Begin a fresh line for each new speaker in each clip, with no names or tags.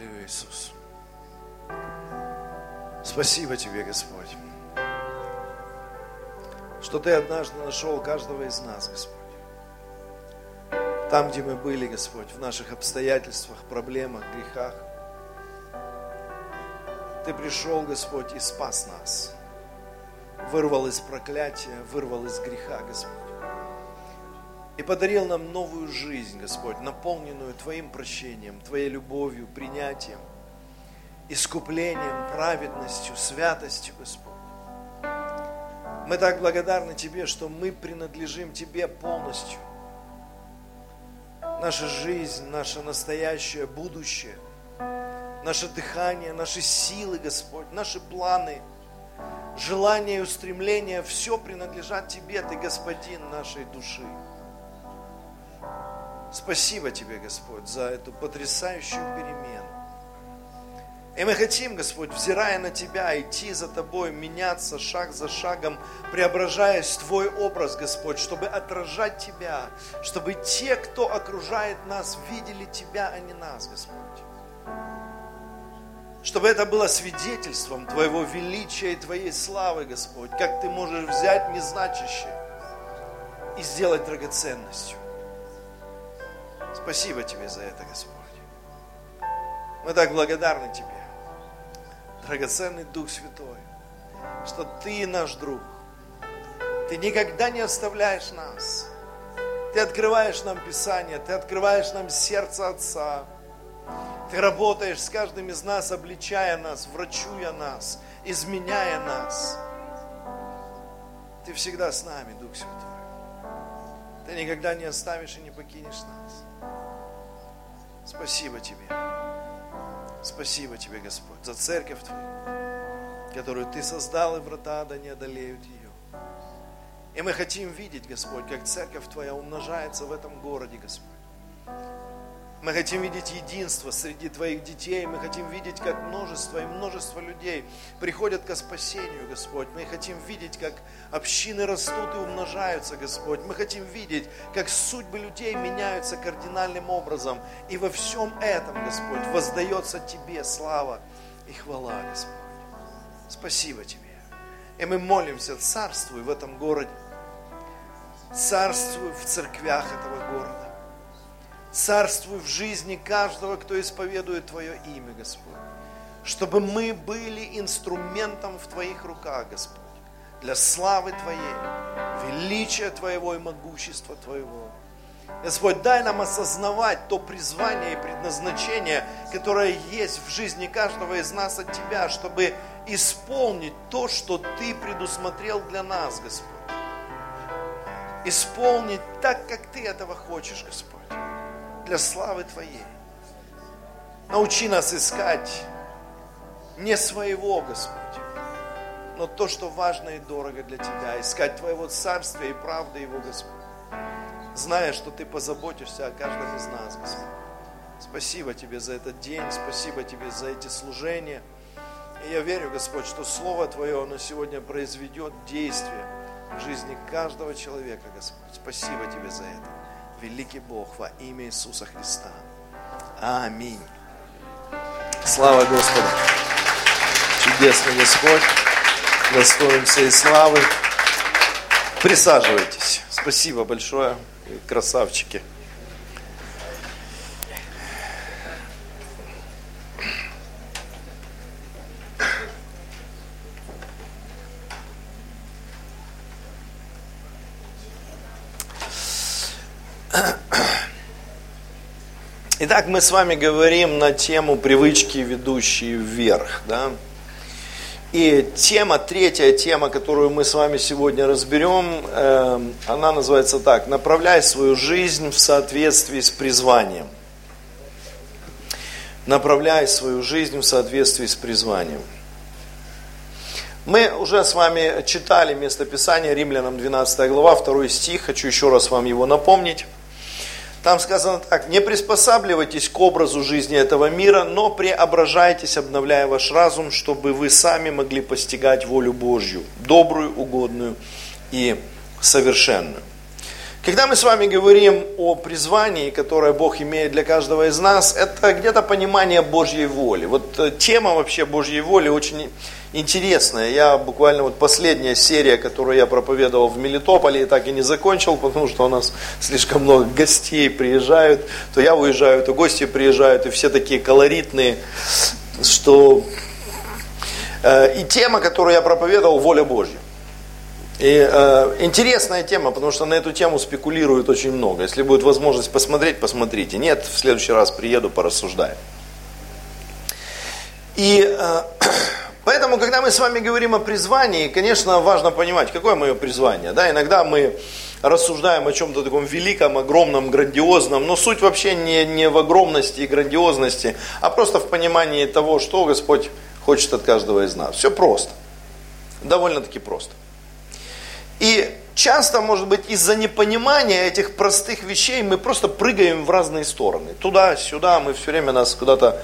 Аллилуйя, Иисус. Спасибо Тебе, Господь, что Ты однажды нашел каждого из нас, Господь. Там, где мы были, Господь, в наших обстоятельствах, проблемах, грехах. Ты пришел, Господь, и спас нас. Вырвал из проклятия, вырвал из греха, Господь. И подарил нам новую жизнь, Господь, наполненную Твоим прощением, Твоей любовью, принятием, искуплением, праведностью, святостью, Господь. Мы так благодарны Тебе, что мы принадлежим Тебе полностью наша жизнь, наше настоящее, будущее, наше дыхание, наши силы, Господь, наши планы, желания и устремления, все принадлежат Тебе, Ты Господин нашей души. Спасибо Тебе, Господь, за эту потрясающую перемену. И мы хотим, Господь, взирая на Тебя, идти за Тобой, меняться шаг за шагом, преображаясь в Твой образ, Господь, чтобы отражать Тебя, чтобы те, кто окружает нас, видели Тебя, а не нас, Господь. Чтобы это было свидетельством Твоего величия и Твоей славы, Господь, как Ты можешь взять незначащее и сделать драгоценностью. Спасибо Тебе за это, Господь. Мы так благодарны Тебе драгоценный Дух Святой, что Ты наш друг. Ты никогда не оставляешь нас. Ты открываешь нам Писание, Ты открываешь нам сердце Отца. Ты работаешь с каждым из нас, обличая нас, врачуя нас, изменяя нас. Ты всегда с нами, Дух Святой. Ты никогда не оставишь и не покинешь нас. Спасибо Тебе. Спасибо Тебе, Господь, за церковь Твою, которую Ты создал, и врата да не одолеют ее. И мы хотим видеть, Господь, как церковь Твоя умножается в этом городе, Господь. Мы хотим видеть единство среди Твоих детей. Мы хотим видеть, как множество и множество людей приходят к спасению, Господь. Мы хотим видеть, как общины растут и умножаются, Господь. Мы хотим видеть, как судьбы людей меняются кардинальным образом. И во всем этом, Господь, воздается Тебе слава и хвала, Господь. Спасибо Тебе. И мы молимся, царствуй в этом городе. Царствуй в церквях этого города Царствуй в жизни каждого, кто исповедует Твое имя, Господь. Чтобы мы были инструментом в Твоих руках, Господь. Для славы Твоей, величия Твоего и могущества Твоего. Господь, дай нам осознавать то призвание и предназначение, которое есть в жизни каждого из нас от Тебя, чтобы исполнить то, что Ты предусмотрел для нас, Господь. Исполнить так, как Ты этого хочешь, Господь для славы Твоей. Научи нас искать не своего, Господь, но то, что важно и дорого для Тебя. Искать Твоего Царствия и правды Его, Господь. Зная, что Ты позаботишься о каждом из нас, Господь. Спасибо Тебе за этот день, спасибо Тебе за эти служения. И я верю, Господь, что Слово Твое, оно сегодня произведет действие в жизни каждого человека, Господь. Спасибо Тебе за это великий Бог во имя Иисуса Христа. Аминь. Слава Господу. Чудесный Господь. Достоин всей славы. Присаживайтесь. Спасибо большое. Красавчики. Итак, мы с вами говорим на тему привычки, ведущие вверх. Да? И тема, третья тема, которую мы с вами сегодня разберем, э, она называется так. Направляй свою жизнь в соответствии с призванием. Направляй свою жизнь в соответствии с призванием. Мы уже с вами читали местописание Римлянам 12 глава, 2 стих. Хочу еще раз вам его напомнить. Там сказано так, не приспосабливайтесь к образу жизни этого мира, но преображайтесь, обновляя ваш разум, чтобы вы сами могли постигать волю Божью, добрую, угодную и совершенную. Когда мы с вами говорим о призвании, которое Бог имеет для каждого из нас, это где-то понимание Божьей воли. Вот э, тема вообще Божьей воли очень интересная. Я буквально вот последняя серия, которую я проповедовал в Мелитополе, и так и не закончил, потому что у нас слишком много гостей приезжают. То я уезжаю, то гости приезжают, и все такие колоритные, что... Э, и тема, которую я проповедовал, воля Божья. И э, интересная тема, потому что на эту тему спекулируют очень много. Если будет возможность посмотреть, посмотрите. Нет, в следующий раз приеду, порассуждаем. И э, поэтому, когда мы с вами говорим о призвании, конечно, важно понимать, какое мое призвание. Да? Иногда мы рассуждаем о чем-то таком великом, огромном, грандиозном, но суть вообще не, не в огромности и грандиозности, а просто в понимании того, что Господь хочет от каждого из нас. Все просто. Довольно-таки просто. И часто, может быть, из-за непонимания этих простых вещей мы просто прыгаем в разные стороны. Туда, сюда, мы все время нас куда-то,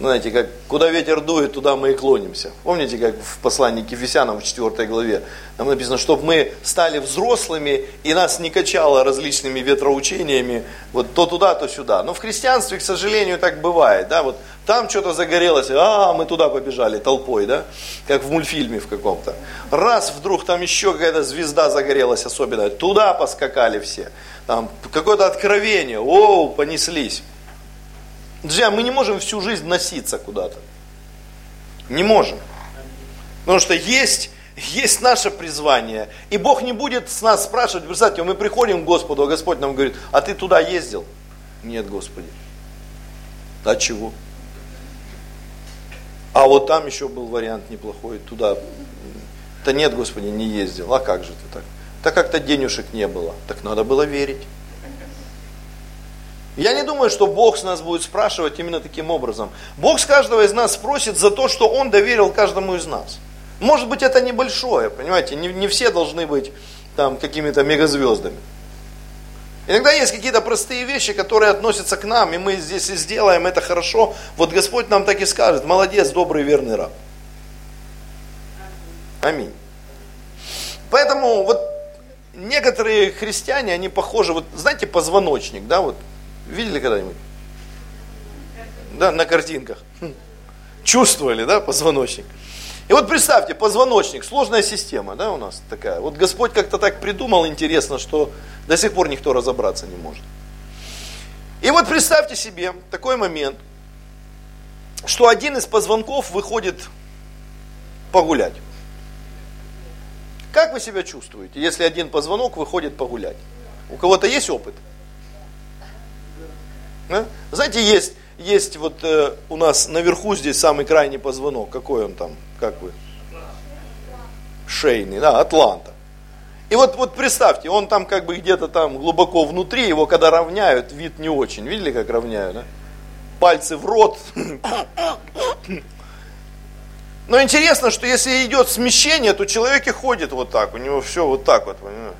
знаете, как куда ветер дует, туда мы и клонимся. Помните, как в послании к Ефесянам в 4 главе, там написано, чтобы мы стали взрослыми и нас не качало различными ветроучениями, вот то туда, то сюда. Но в христианстве, к сожалению, так бывает, да, вот там что-то загорелось, а, мы туда побежали толпой, да, как в мультфильме в каком-то. Раз вдруг там еще какая-то звезда загорелась особенно, туда поскакали все. Там какое-то откровение, о, понеслись. Друзья, мы не можем всю жизнь носиться куда-то. Не можем. Потому что есть, есть наше призвание. И Бог не будет с нас спрашивать, представьте, мы приходим к Господу, а Господь нам говорит, а ты туда ездил? Нет, Господи. А чего? А вот там еще был вариант неплохой, туда. Да нет, Господи, не ездил. А как же ты так? Так как-то денежек не было. Так надо было верить. Я не думаю, что Бог с нас будет спрашивать именно таким образом. Бог с каждого из нас спросит за то, что Он доверил каждому из нас. Может быть, это небольшое, понимаете, не, не все должны быть там какими-то мегазвездами. Иногда есть какие-то простые вещи, которые относятся к нам, и мы здесь и сделаем это хорошо. Вот Господь нам так и скажет, молодец, добрый, верный раб. Аминь. Поэтому вот некоторые христиане, они похожи, вот знаете, позвоночник, да, вот, видели когда-нибудь? Да, на картинках. Хм. Чувствовали, да, позвоночник? И вот представьте, позвоночник, сложная система, да, у нас такая. Вот Господь как-то так придумал, интересно, что до сих пор никто разобраться не может. И вот представьте себе такой момент, что один из позвонков выходит погулять. Как вы себя чувствуете, если один позвонок выходит погулять? У кого-то есть опыт? Да? Знаете, есть, есть вот э, у нас наверху здесь самый крайний позвонок. Какой он там? Как вы? Шейный, да, Атланта. И вот, вот представьте, он там как бы где-то там глубоко внутри, его когда равняют, вид не очень. Видели, как равняют, да? Пальцы в рот. Но интересно, что если идет смещение, то человек и ходит вот так, у него все вот так вот, понимаете?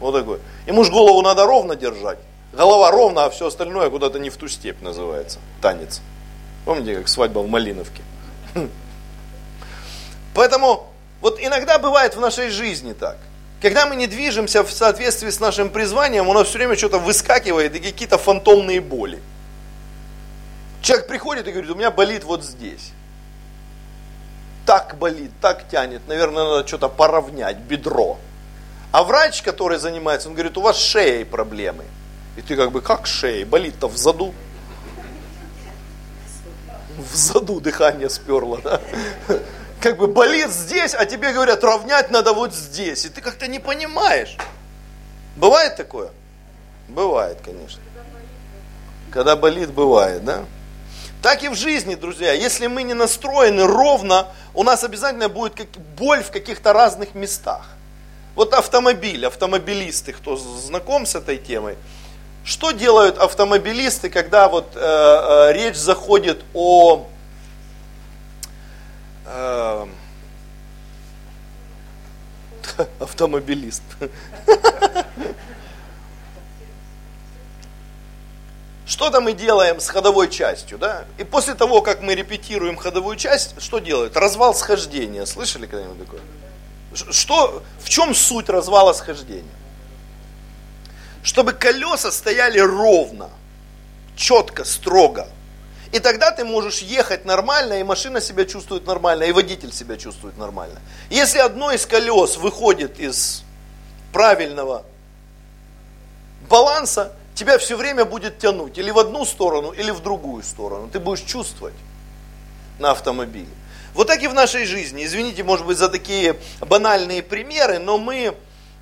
Вот такой. Ему же голову надо ровно держать. Голова ровно, а все остальное куда-то не в ту степь называется. Танец. Помните, как свадьба в Малиновке? Поэтому вот иногда бывает в нашей жизни так. Когда мы не движемся в соответствии с нашим призванием, у нас все время что-то выскакивает и какие-то фантомные боли. Человек приходит и говорит, у меня болит вот здесь. Так болит, так тянет, наверное, надо что-то поровнять, бедро. А врач, который занимается, он говорит, у вас шеей проблемы. И ты как бы, как шеей? Болит-то в заду. В заду дыхание сперло, да? как бы болит здесь, а тебе говорят, равнять надо вот здесь. И ты как-то не понимаешь. Бывает такое? Бывает, конечно. Когда болит, бывает, да? Так и в жизни, друзья. Если мы не настроены ровно, у нас обязательно будет боль в каких-то разных местах. Вот автомобиль, автомобилисты, кто знаком с этой темой, что делают автомобилисты, когда вот э, э, речь заходит о э, автомобилист. Что-то мы делаем с ходовой частью, да? И после того, как мы репетируем ходовую часть, что делают? Развал схождения. Слышали когда-нибудь такое? Что, в чем суть развала схождения? Чтобы колеса стояли ровно, четко, строго. И тогда ты можешь ехать нормально, и машина себя чувствует нормально, и водитель себя чувствует нормально. Если одно из колес выходит из правильного баланса, тебя все время будет тянуть или в одну сторону, или в другую сторону. Ты будешь чувствовать на автомобиле. Вот так и в нашей жизни. Извините, может быть, за такие банальные примеры, но мы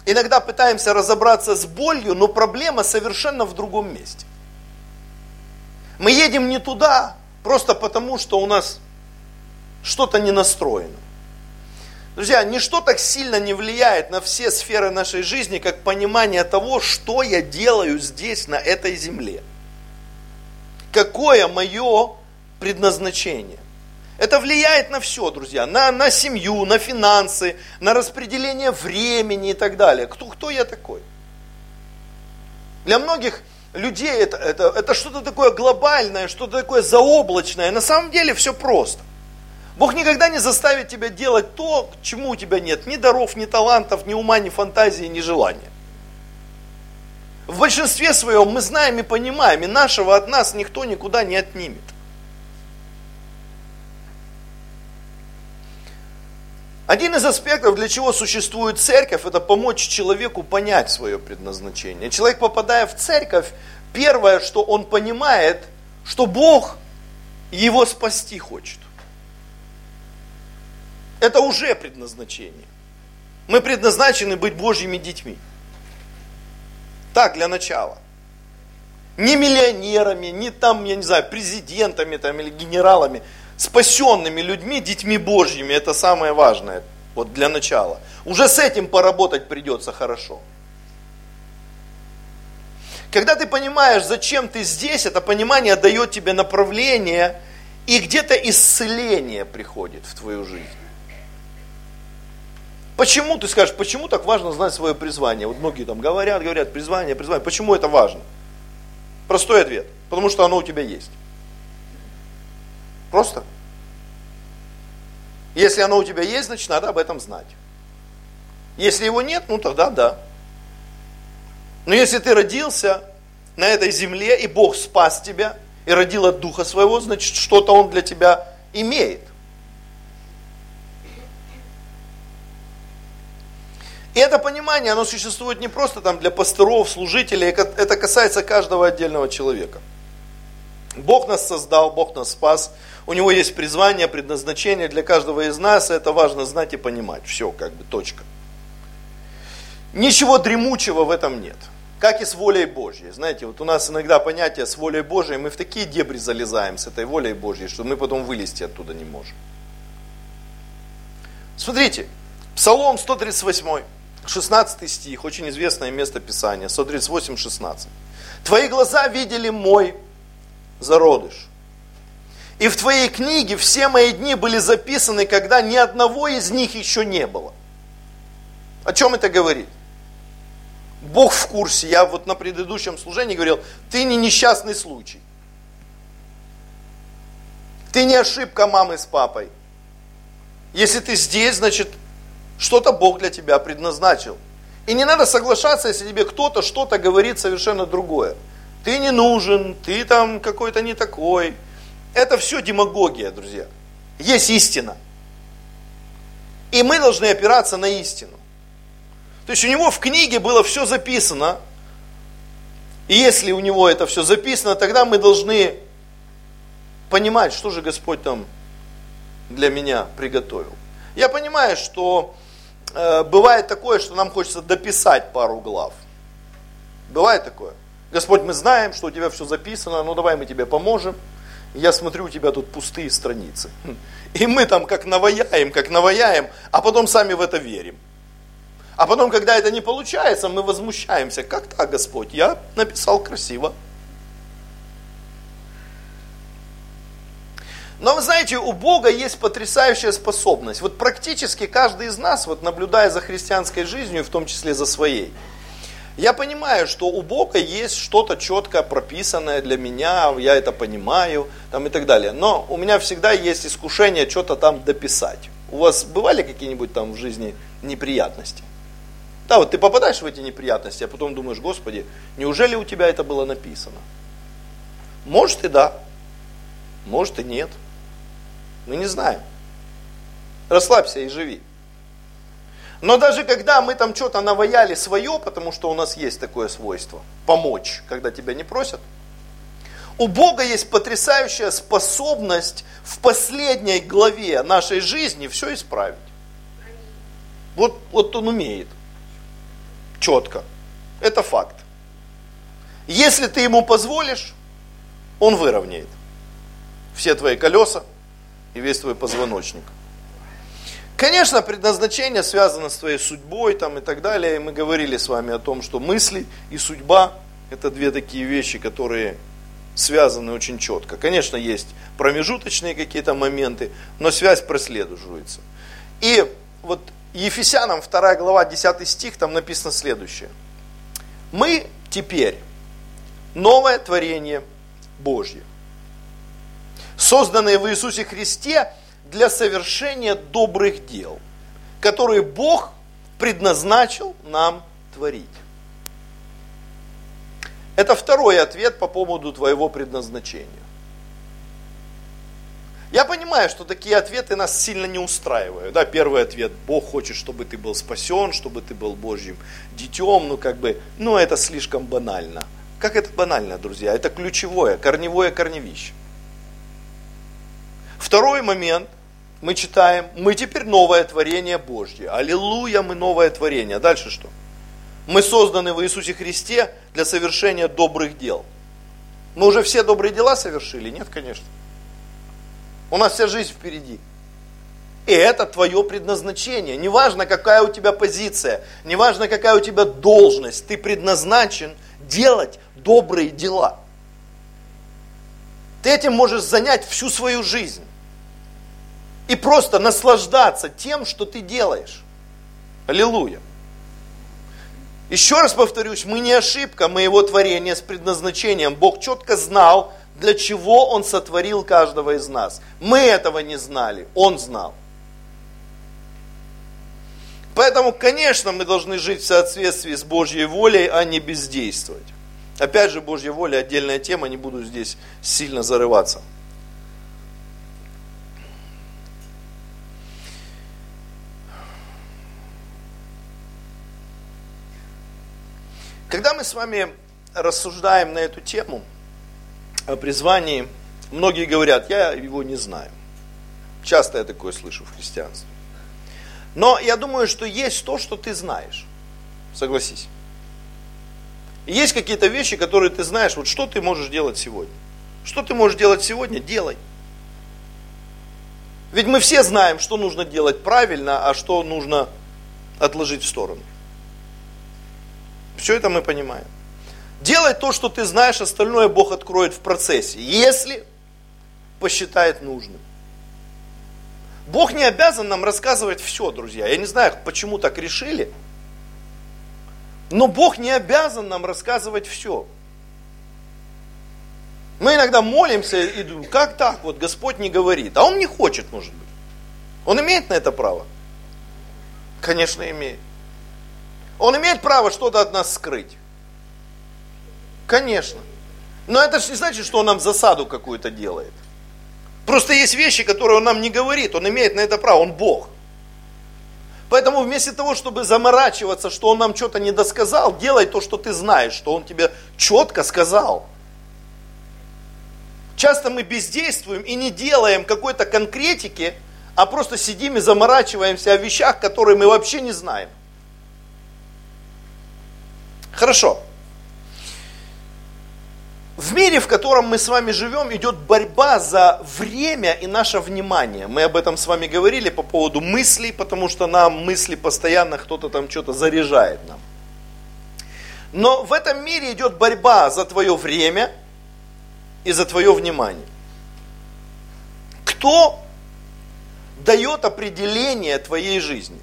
иногда пытаемся разобраться с болью, но проблема совершенно в другом месте. Мы едем не туда, просто потому, что у нас что-то не настроено. Друзья, ничто так сильно не влияет на все сферы нашей жизни, как понимание того, что я делаю здесь, на этой земле. Какое мое предназначение. Это влияет на все, друзья, на, на семью, на финансы, на распределение времени и так далее. Кто, кто я такой? Для многих людей это, это, это что-то такое глобальное, что-то такое заоблачное. На самом деле все просто. Бог никогда не заставит тебя делать то, к чему у тебя нет ни даров, ни талантов, ни ума, ни фантазии, ни желания. В большинстве своем мы знаем и понимаем, и нашего от нас никто никуда не отнимет. Один из аспектов, для чего существует церковь, это помочь человеку понять свое предназначение. Человек, попадая в церковь, первое, что он понимает, что Бог его спасти хочет. Это уже предназначение. Мы предназначены быть Божьими детьми. Так, для начала. Не миллионерами, не там, я не знаю, президентами там, или генералами – спасенными людьми, детьми Божьими, это самое важное, вот для начала. Уже с этим поработать придется хорошо. Когда ты понимаешь, зачем ты здесь, это понимание дает тебе направление, и где-то исцеление приходит в твою жизнь. Почему, ты скажешь, почему так важно знать свое призвание? Вот многие там говорят, говорят, призвание, призвание. Почему это важно? Простой ответ. Потому что оно у тебя есть. Просто. Если оно у тебя есть, значит надо об этом знать. Если его нет, ну тогда да. Но если ты родился на этой земле, и Бог спас тебя, и родил от Духа своего, значит что-то Он для тебя имеет. И это понимание, оно существует не просто там для пасторов, служителей, это касается каждого отдельного человека. Бог нас создал, Бог нас спас, у него есть призвание, предназначение для каждого из нас, это важно знать и понимать. Все, как бы, точка. Ничего дремучего в этом нет. Как и с волей Божьей. Знаете, вот у нас иногда понятие с волей Божьей, мы в такие дебри залезаем с этой волей Божьей, что мы потом вылезти оттуда не можем. Смотрите, Псалом 138, 16 стих, очень известное место Писания, 138, 16. Твои глаза видели мой зародыш. И в твоей книге все мои дни были записаны, когда ни одного из них еще не было. О чем это говорит? Бог в курсе. Я вот на предыдущем служении говорил, ты не несчастный случай. Ты не ошибка мамы с папой. Если ты здесь, значит, что-то Бог для тебя предназначил. И не надо соглашаться, если тебе кто-то что-то говорит совершенно другое. Ты не нужен, ты там какой-то не такой, это все демагогия, друзья. Есть истина. И мы должны опираться на истину. То есть у него в книге было все записано. И если у него это все записано, тогда мы должны понимать, что же Господь там для меня приготовил. Я понимаю, что э, бывает такое, что нам хочется дописать пару глав. Бывает такое. Господь, мы знаем, что у тебя все записано, ну давай мы тебе поможем я смотрю, у тебя тут пустые страницы. И мы там как наваяем, как наваяем, а потом сами в это верим. А потом, когда это не получается, мы возмущаемся. Как так, Господь? Я написал красиво. Но вы знаете, у Бога есть потрясающая способность. Вот практически каждый из нас, вот наблюдая за христианской жизнью, в том числе за своей, я понимаю, что у Бога есть что-то четко прописанное для меня, я это понимаю там, и так далее. Но у меня всегда есть искушение что-то там дописать. У вас бывали какие-нибудь там в жизни неприятности? Да, вот ты попадаешь в эти неприятности, а потом думаешь, Господи, неужели у тебя это было написано? Может и да, может и нет. Мы не знаем. Расслабься и живи. Но даже когда мы там что-то наваяли свое, потому что у нас есть такое свойство, помочь, когда тебя не просят, у Бога есть потрясающая способность в последней главе нашей жизни все исправить. Вот, вот он умеет. Четко. Это факт. Если ты ему позволишь, он выровняет все твои колеса и весь твой позвоночник. Конечно, предназначение связано с твоей судьбой там, и так далее. И мы говорили с вами о том, что мысли и судьба – это две такие вещи, которые связаны очень четко. Конечно, есть промежуточные какие-то моменты, но связь прослеживается. И вот Ефесянам 2 глава 10 стих, там написано следующее. Мы теперь новое творение Божье, созданные в Иисусе Христе для совершения добрых дел, которые Бог предназначил нам творить. Это второй ответ по поводу твоего предназначения. Я понимаю, что такие ответы нас сильно не устраивают. Да, первый ответ, Бог хочет, чтобы ты был спасен, чтобы ты был Божьим детем, ну как бы, ну это слишком банально. Как это банально, друзья? Это ключевое, корневое корневище. Второй момент, мы читаем, мы теперь новое творение Божье. Аллилуйя, мы новое творение. Дальше что? Мы созданы в Иисусе Христе для совершения добрых дел. Мы уже все добрые дела совершили? Нет, конечно. У нас вся жизнь впереди. И это твое предназначение. Неважно, какая у тебя позиция, неважно, какая у тебя должность, ты предназначен делать добрые дела. Ты этим можешь занять всю свою жизнь. И просто наслаждаться тем, что ты делаешь. Аллилуйя. Еще раз повторюсь, мы не ошибка моего творения с предназначением. Бог четко знал, для чего Он сотворил каждого из нас. Мы этого не знали, Он знал. Поэтому, конечно, мы должны жить в соответствии с Божьей волей, а не бездействовать. Опять же, Божья воля отдельная тема, не буду здесь сильно зарываться. Когда мы с вами рассуждаем на эту тему, о призвании, многие говорят, я его не знаю. Часто я такое слышу в христианстве. Но я думаю, что есть то, что ты знаешь. Согласись. Есть какие-то вещи, которые ты знаешь, вот что ты можешь делать сегодня. Что ты можешь делать сегодня, делай. Ведь мы все знаем, что нужно делать правильно, а что нужно отложить в сторону. Все это мы понимаем. Делай то, что ты знаешь, остальное Бог откроет в процессе, если посчитает нужным. Бог не обязан нам рассказывать все, друзья. Я не знаю, почему так решили, но Бог не обязан нам рассказывать все. Мы иногда молимся и думаем, как так, вот Господь не говорит, а Он не хочет, может быть. Он имеет на это право? Конечно, имеет. Он имеет право что-то от нас скрыть. Конечно. Но это же не значит, что он нам засаду какую-то делает. Просто есть вещи, которые он нам не говорит. Он имеет на это право, он Бог. Поэтому вместо того, чтобы заморачиваться, что он нам что-то не досказал, делай то, что ты знаешь, что он тебе четко сказал. Часто мы бездействуем и не делаем какой-то конкретики, а просто сидим и заморачиваемся о вещах, которые мы вообще не знаем. Хорошо. В мире, в котором мы с вами живем, идет борьба за время и наше внимание. Мы об этом с вами говорили по поводу мыслей, потому что нам мысли постоянно кто-то там что-то заряжает нам. Но в этом мире идет борьба за твое время и за твое внимание. Кто дает определение твоей жизни?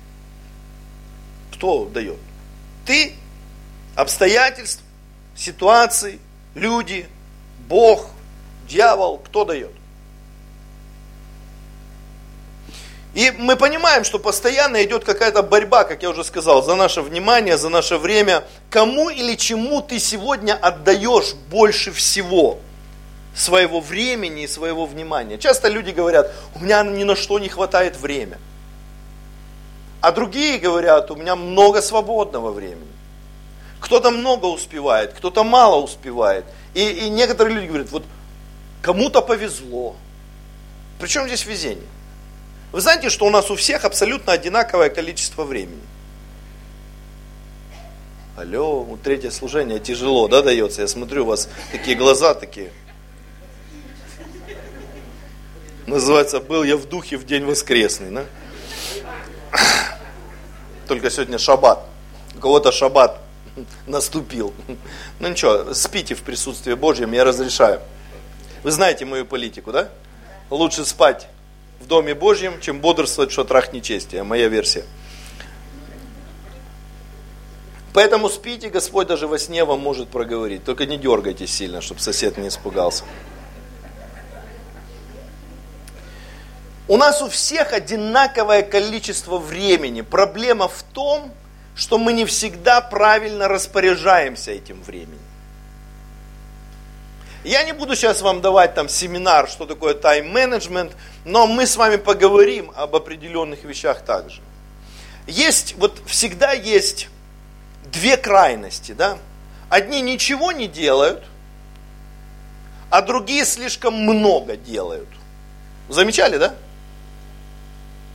Кто дает? Ты обстоятельств, ситуаций, люди, Бог, дьявол, кто дает? И мы понимаем, что постоянно идет какая-то борьба, как я уже сказал, за наше внимание, за наше время. Кому или чему ты сегодня отдаешь больше всего своего времени и своего внимания? Часто люди говорят, у меня ни на что не хватает времени. А другие говорят, у меня много свободного времени. Кто-то много успевает, кто-то мало успевает. И, и некоторые люди говорят, вот кому-то повезло. Причем здесь везение? Вы знаете, что у нас у всех абсолютно одинаковое количество времени. Алло, третье служение тяжело, да, дается? Я смотрю, у вас такие глаза такие. Называется, был я в духе в день воскресный, да? Только сегодня шаббат. У кого-то шаббат наступил. Ну ничего, спите в присутствии Божьем, я разрешаю. Вы знаете мою политику, да? Лучше спать в Доме Божьем, чем бодрствовать в шатрах нечестия. Моя версия. Поэтому спите, Господь даже во сне вам может проговорить. Только не дергайтесь сильно, чтобы сосед не испугался. У нас у всех одинаковое количество времени. Проблема в том, что мы не всегда правильно распоряжаемся этим временем. Я не буду сейчас вам давать там семинар, что такое тайм-менеджмент, но мы с вами поговорим об определенных вещах также. Есть, вот всегда есть две крайности, да? Одни ничего не делают, а другие слишком много делают. Замечали, да?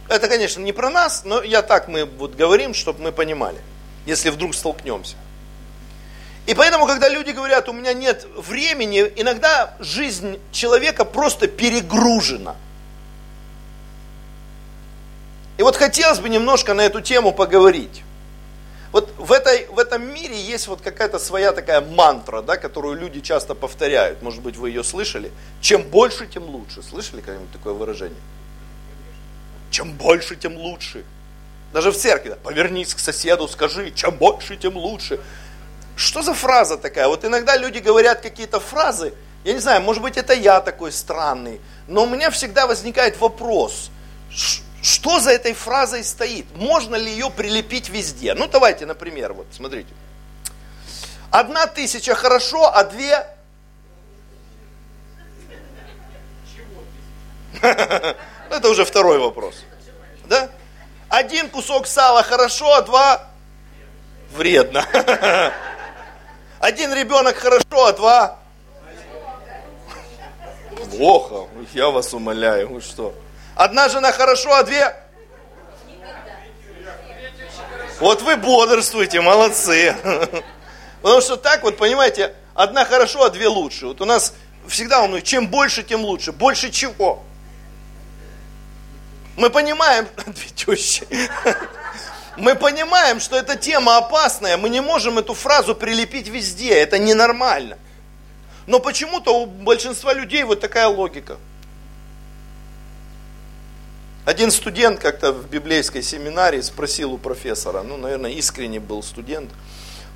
Это, конечно, не про нас, но я так мы вот говорим, чтобы мы понимали, если вдруг столкнемся. И поэтому, когда люди говорят, у меня нет времени, иногда жизнь человека просто перегружена. И вот хотелось бы немножко на эту тему поговорить. Вот в, этой, в этом мире есть вот какая-то своя такая мантра, да, которую люди часто повторяют. Может быть, вы ее слышали. Чем больше, тем лучше. Слышали когда-нибудь такое выражение? Чем больше, тем лучше. Даже в церкви. Да, Повернись к соседу, скажи, чем больше, тем лучше. Что за фраза такая? Вот иногда люди говорят какие-то фразы, я не знаю, может быть это я такой странный, но у меня всегда возникает вопрос, что за этой фразой стоит? Можно ли ее прилепить везде? Ну давайте, например, вот смотрите. Одна тысяча хорошо, а две... Это уже второй вопрос. Да? Один кусок сала хорошо, а два вредно. Один ребенок хорошо, а два плохо. Я вас умоляю, вы что? Одна жена хорошо, а две? Вот вы бодрствуете, молодцы. Потому что так вот, понимаете, одна хорошо, а две лучше. Вот у нас всегда он чем больше, тем лучше. Больше чего? Мы понимаем. Мы понимаем, что эта тема опасная, мы не можем эту фразу прилепить везде, это ненормально. Но почему-то у большинства людей вот такая логика. Один студент как-то в библейской семинарии спросил у профессора, ну, наверное, искренне был студент,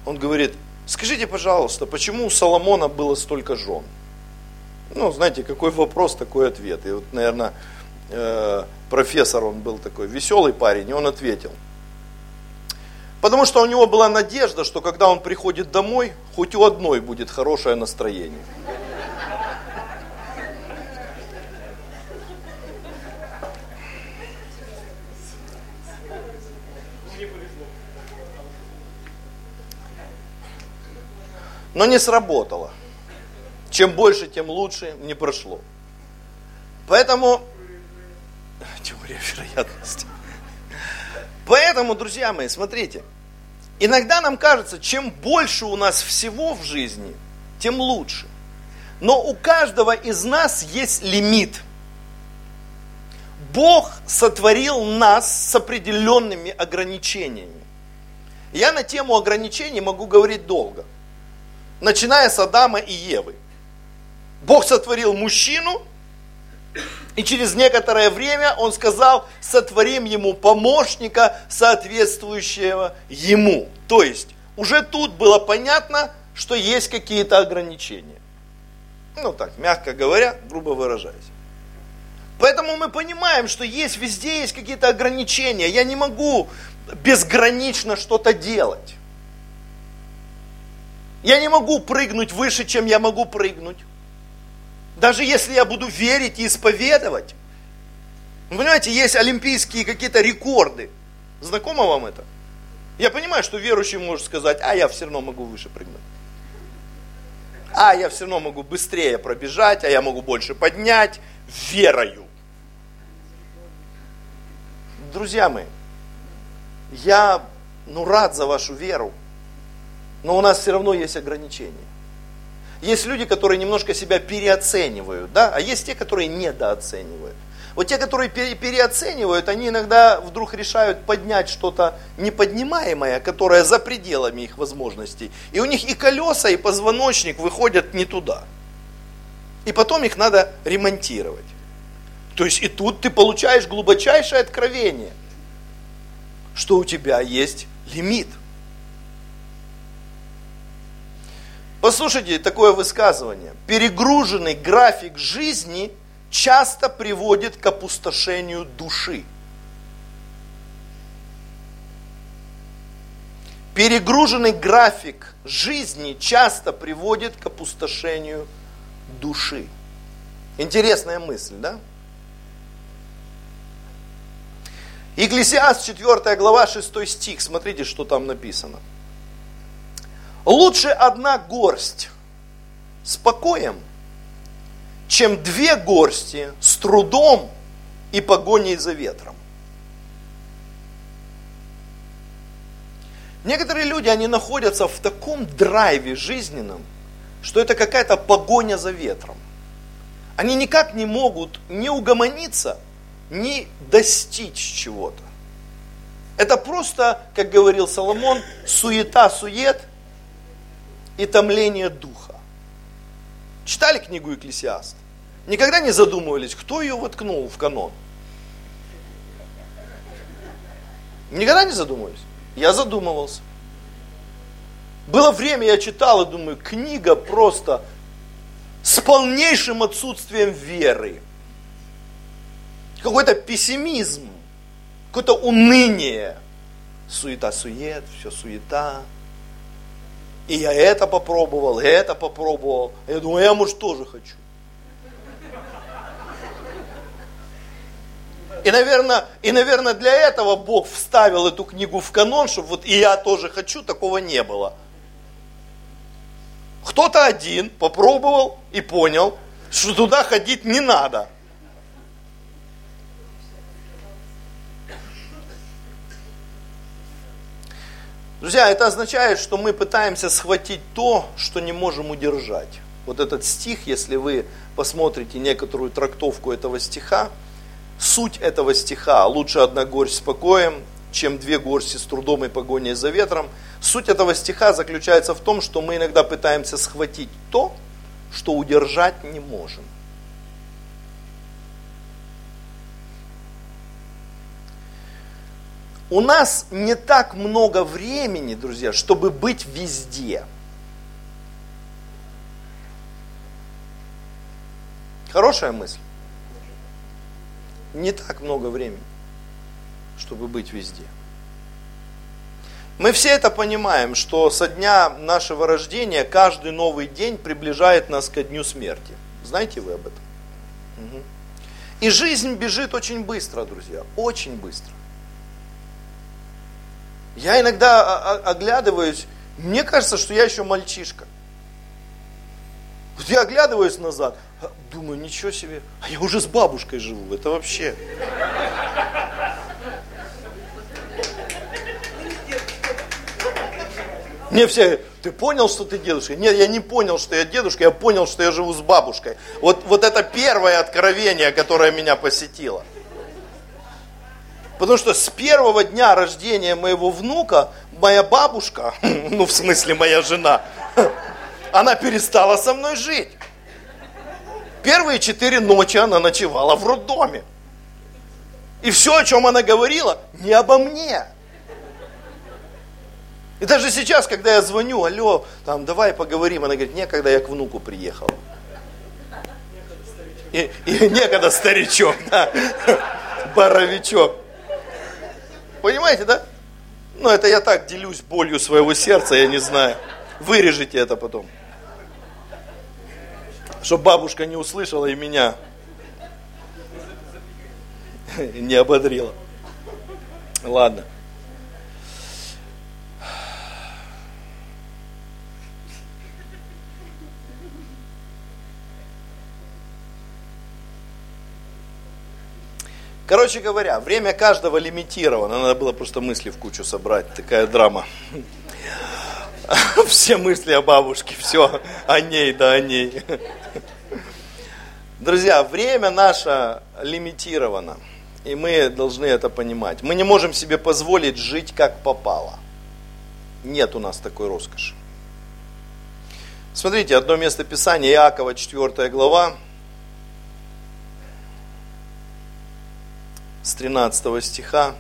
он говорит, скажите, пожалуйста, почему у Соломона было столько жен? Ну, знаете, какой вопрос, такой ответ. И вот, наверное, э, профессор, он был такой веселый парень, и он ответил – Потому что у него была надежда, что когда он приходит домой, хоть у одной будет хорошее настроение. Но не сработало. Чем больше, тем лучше, не прошло. Поэтому теория вероятности. Поэтому, друзья мои, смотрите, иногда нам кажется, чем больше у нас всего в жизни, тем лучше. Но у каждого из нас есть лимит. Бог сотворил нас с определенными ограничениями. Я на тему ограничений могу говорить долго. Начиная с Адама и Евы. Бог сотворил мужчину, и через некоторое время он сказал, сотворим ему помощника, соответствующего ему. То есть, уже тут было понятно, что есть какие-то ограничения. Ну так, мягко говоря, грубо выражаясь. Поэтому мы понимаем, что есть везде есть какие-то ограничения. Я не могу безгранично что-то делать. Я не могу прыгнуть выше, чем я могу прыгнуть. Даже если я буду верить и исповедовать. Вы понимаете, есть олимпийские какие-то рекорды. Знакомо вам это? Я понимаю, что верующий может сказать, а я все равно могу выше прыгнуть. А я все равно могу быстрее пробежать, а я могу больше поднять верою. Друзья мои, я ну, рад за вашу веру, но у нас все равно есть ограничения. Есть люди, которые немножко себя переоценивают, да, а есть те, которые недооценивают. Вот те, которые переоценивают, они иногда вдруг решают поднять что-то неподнимаемое, которое за пределами их возможностей. И у них и колеса, и позвоночник выходят не туда. И потом их надо ремонтировать. То есть и тут ты получаешь глубочайшее откровение, что у тебя есть лимит. Послушайте такое высказывание. Перегруженный график жизни часто приводит к опустошению души. Перегруженный график жизни часто приводит к опустошению души. Интересная мысль, да? Екклесиаст 4 глава 6 стих, смотрите, что там написано. Лучше одна горсть с покоем, чем две горсти с трудом и погоней за ветром. Некоторые люди, они находятся в таком драйве жизненном, что это какая-то погоня за ветром. Они никак не могут не угомониться – не достичь чего-то. Это просто, как говорил Соломон, суета-сует и томление духа. Читали книгу Экклесиаст? Никогда не задумывались, кто ее воткнул в канон? Никогда не задумывались? Я задумывался. Было время, я читал и думаю, книга просто с полнейшим отсутствием веры какой-то пессимизм, какое-то уныние. Суета-сует, все суета. И я это попробовал, это попробовал. Я думаю, я, может, тоже хочу. И, наверное, и, наверное, для этого Бог вставил эту книгу в канон, чтобы вот и я тоже хочу, такого не было. Кто-то один попробовал и понял, что туда ходить не надо. Друзья, это означает, что мы пытаемся схватить то, что не можем удержать. Вот этот стих, если вы посмотрите некоторую трактовку этого стиха, суть этого стиха «Лучше одна горсть с покоем, чем две горсти с трудом и погоней за ветром». Суть этого стиха заключается в том, что мы иногда пытаемся схватить то, что удержать не можем. У нас не так много времени, друзья, чтобы быть везде. Хорошая мысль. Не так много времени, чтобы быть везде. Мы все это понимаем, что со дня нашего рождения каждый новый день приближает нас ко дню смерти. Знаете вы об этом? Угу. И жизнь бежит очень быстро, друзья, очень быстро. Я иногда оглядываюсь, мне кажется, что я еще мальчишка. Вот я оглядываюсь назад, а, думаю, ничего себе, а я уже с бабушкой живу, это вообще. Мне все, ты понял, что ты дедушка? Нет, я не понял, что я дедушка, я понял, что я живу с бабушкой. Вот, вот это первое откровение, которое меня посетило. Потому что с первого дня рождения моего внука моя бабушка, ну в смысле моя жена, она перестала со мной жить. Первые четыре ночи она ночевала в роддоме. И все, о чем она говорила, не обо мне. И даже сейчас, когда я звоню, алло, там, давай поговорим, она говорит, некогда я к внуку приехала. И, и некогда старичок, да, боровичок. Понимаете, да? Ну, это я так делюсь болью своего сердца, я не знаю. Вырежите это потом. Чтобы бабушка не услышала и меня не ободрила. Ладно. Короче говоря, время каждого лимитировано. Надо было просто мысли в кучу собрать. Такая драма. Все мысли о бабушке, все о ней, да о ней. Друзья, время наше лимитировано. И мы должны это понимать. Мы не можем себе позволить жить как попало. Нет у нас такой роскоши. Смотрите, одно место Писания, Иакова, 4 глава, с 13 стиха.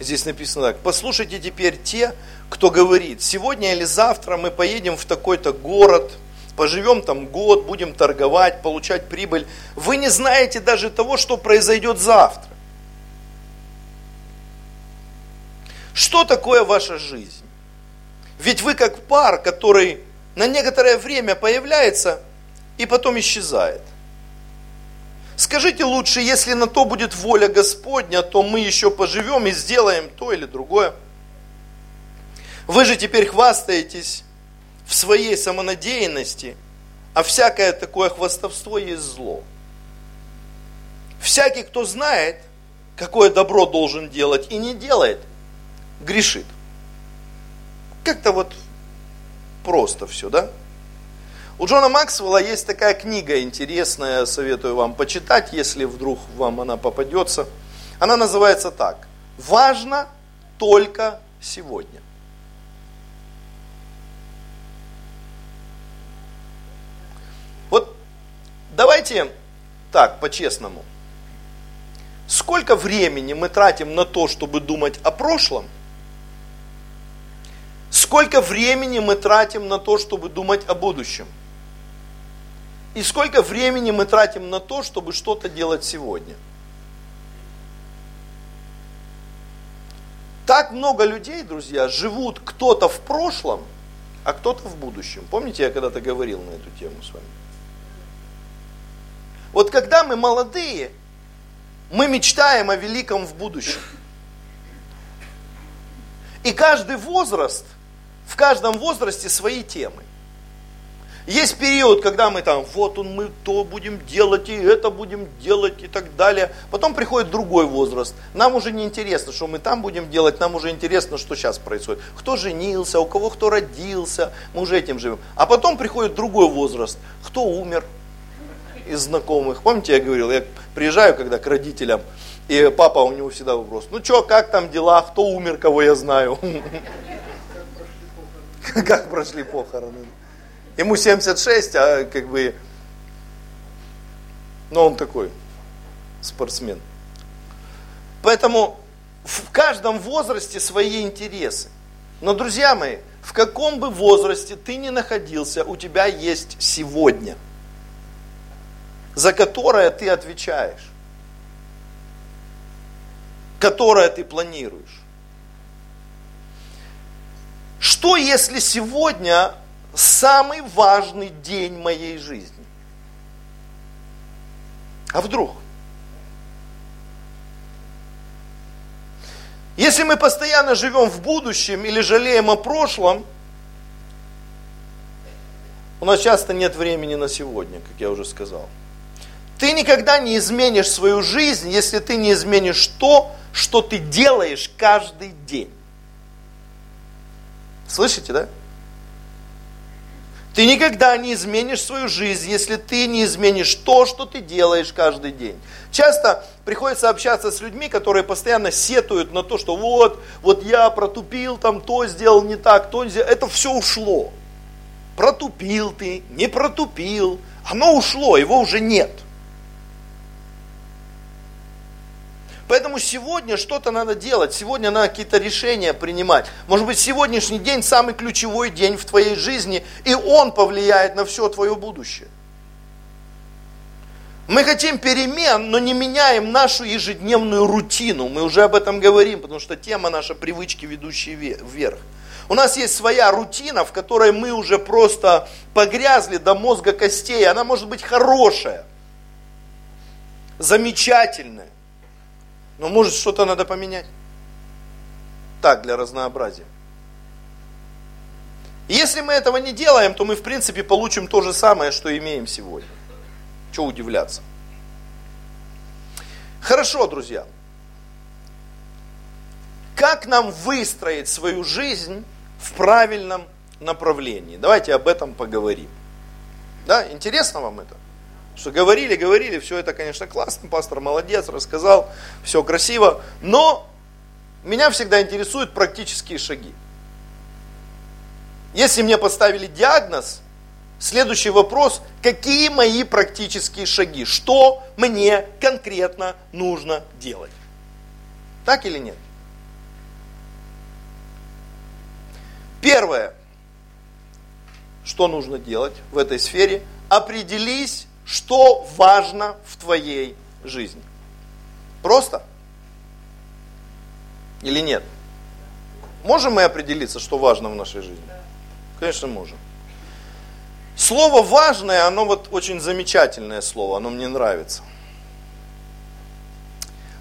Здесь написано так. Послушайте теперь те, кто говорит, сегодня или завтра мы поедем в такой-то город, поживем там год, будем торговать, получать прибыль. Вы не знаете даже того, что произойдет завтра. Что такое ваша жизнь? Ведь вы как пар, который на некоторое время появляется и потом исчезает. Скажите лучше, если на то будет воля Господня, то мы еще поживем и сделаем то или другое. Вы же теперь хвастаетесь в своей самонадеянности, а всякое такое хвастовство есть зло. Всякий, кто знает, какое добро должен делать и не делает, грешит. Как-то вот просто все, да? У Джона Максвелла есть такая книга интересная, советую вам почитать, если вдруг вам она попадется. Она называется так. Важно только сегодня. Вот давайте так, по-честному. Сколько времени мы тратим на то, чтобы думать о прошлом – Сколько времени мы тратим на то, чтобы думать о будущем? И сколько времени мы тратим на то, чтобы что-то делать сегодня? Так много людей, друзья, живут кто-то в прошлом, а кто-то в будущем. Помните, я когда-то говорил на эту тему с вами? Вот когда мы молодые, мы мечтаем о великом в будущем. И каждый возраст, в каждом возрасте свои темы. Есть период, когда мы там, вот он, мы то будем делать, и это будем делать, и так далее. Потом приходит другой возраст. Нам уже не интересно, что мы там будем делать, нам уже интересно, что сейчас происходит. Кто женился, у кого кто родился, мы уже этим живем. А потом приходит другой возраст. Кто умер из знакомых. Помните, я говорил, я приезжаю когда к родителям, и папа, у него всегда вопрос, ну что, как там дела, кто умер, кого я знаю. Как прошли похороны. Ему 76, а как бы, ну он такой спортсмен. Поэтому в каждом возрасте свои интересы. Но, друзья мои, в каком бы возрасте ты ни находился, у тебя есть сегодня, за которое ты отвечаешь, которое ты планируешь. Что если сегодня самый важный день моей жизни. А вдруг? Если мы постоянно живем в будущем или жалеем о прошлом, у нас часто нет времени на сегодня, как я уже сказал. Ты никогда не изменишь свою жизнь, если ты не изменишь то, что ты делаешь каждый день. Слышите, да? Ты никогда не изменишь свою жизнь, если ты не изменишь то, что ты делаешь каждый день. Часто приходится общаться с людьми, которые постоянно сетуют на то, что вот, вот я протупил, там то сделал не так, то сделал. Это все ушло. Протупил ты, не протупил, оно ушло, его уже нет. Поэтому сегодня что-то надо делать, сегодня надо какие-то решения принимать. Может быть, сегодняшний день самый ключевой день в твоей жизни, и он повлияет на все твое будущее. Мы хотим перемен, но не меняем нашу ежедневную рутину. Мы уже об этом говорим, потому что тема наша привычки, ведущие вверх. У нас есть своя рутина, в которой мы уже просто погрязли до мозга костей. Она может быть хорошая, замечательная, но может что-то надо поменять. Так, для разнообразия. Если мы этого не делаем, то мы в принципе получим то же самое, что имеем сегодня. Чего удивляться? Хорошо, друзья. Как нам выстроить свою жизнь в правильном направлении? Давайте об этом поговорим. Да, интересно вам это? Что говорили, говорили, все это, конечно, классно, пастор молодец, рассказал, все красиво, но меня всегда интересуют практические шаги. Если мне поставили диагноз, Следующий вопрос, какие мои практические шаги? Что мне конкретно нужно делать? Так или нет? Первое, что нужно делать в этой сфере, определись, что важно в твоей жизни. Просто? Или нет? Можем мы определиться, что важно в нашей жизни? Конечно, можем. Слово важное, оно вот очень замечательное слово, оно мне нравится.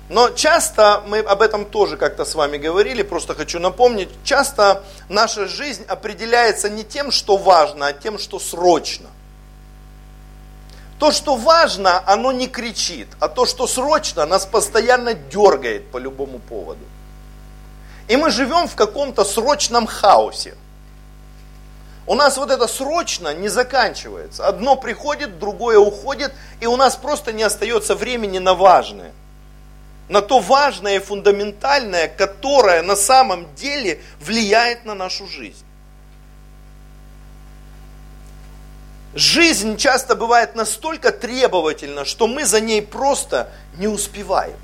Но часто, мы об этом тоже как-то с вами говорили, просто хочу напомнить, часто наша жизнь определяется не тем, что важно, а тем, что срочно. То, что важно, оно не кричит, а то, что срочно, нас постоянно дергает по любому поводу. И мы живем в каком-то срочном хаосе. У нас вот это срочно не заканчивается. Одно приходит, другое уходит, и у нас просто не остается времени на важное. На то важное и фундаментальное, которое на самом деле влияет на нашу жизнь. Жизнь часто бывает настолько требовательна, что мы за ней просто не успеваем.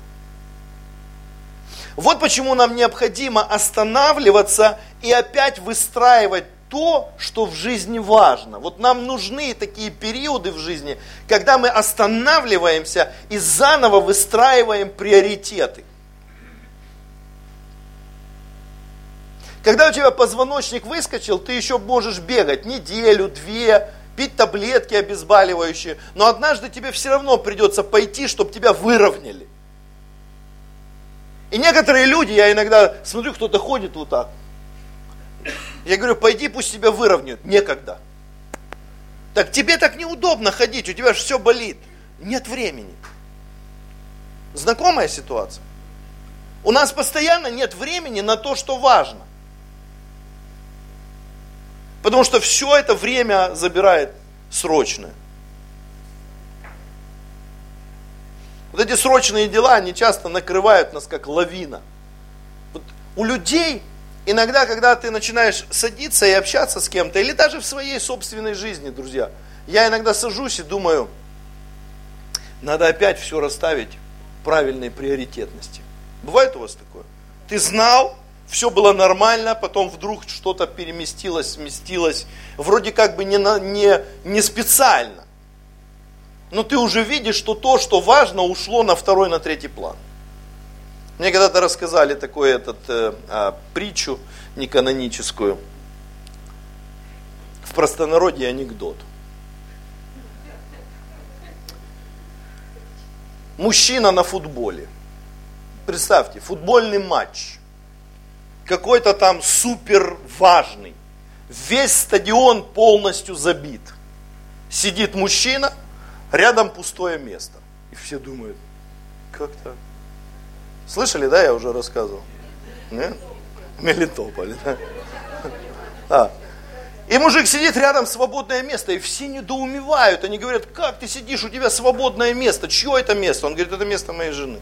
Вот почему нам необходимо останавливаться и опять выстраивать то, что в жизни важно. Вот нам нужны такие периоды в жизни, когда мы останавливаемся и заново выстраиваем приоритеты. Когда у тебя позвоночник выскочил, ты еще можешь бегать неделю, две, пить таблетки обезболивающие, но однажды тебе все равно придется пойти, чтобы тебя выровняли. И некоторые люди, я иногда смотрю, кто-то ходит вот так, я говорю, пойди, пусть тебя выровняют. Некогда. Так тебе так неудобно ходить, у тебя же все болит. Нет времени. Знакомая ситуация? У нас постоянно нет времени на то, что важно. Потому что все это время забирает срочное. Вот эти срочные дела, они часто накрывают нас как лавина. Вот у людей иногда, когда ты начинаешь садиться и общаться с кем-то, или даже в своей собственной жизни, друзья, я иногда сажусь и думаю, надо опять все расставить правильной приоритетности. Бывает у вас такое? Ты знал, все было нормально, потом вдруг что-то переместилось, сместилось, вроде как бы не, не, не специально. Но ты уже видишь, что то, что важно, ушло на второй, на третий план. Мне когда-то рассказали такую этот, э, а, притчу неканоническую. В простонародье анекдот. Мужчина на футболе. Представьте, футбольный матч. Какой-то там супер важный. Весь стадион полностью забит. Сидит мужчина, рядом пустое место. И все думают, как так? Слышали, да, я уже рассказывал? Нет? Мелитополь. Да? А. И мужик сидит рядом, свободное место, и все недоумевают. Они говорят, как ты сидишь, у тебя свободное место, чье это место? Он говорит, это место моей жены.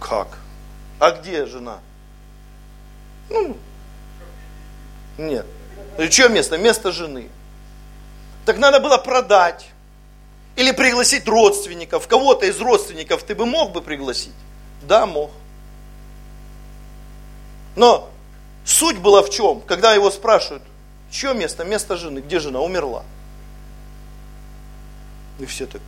Как? А где жена? Ну, нет. Чье место? Место жены. Так надо было продать. Или пригласить родственников. Кого-то из родственников ты бы мог бы пригласить? Да, мог. Но суть была в чем? Когда его спрашивают, чье место? Место жены. Где жена? Умерла. И все так.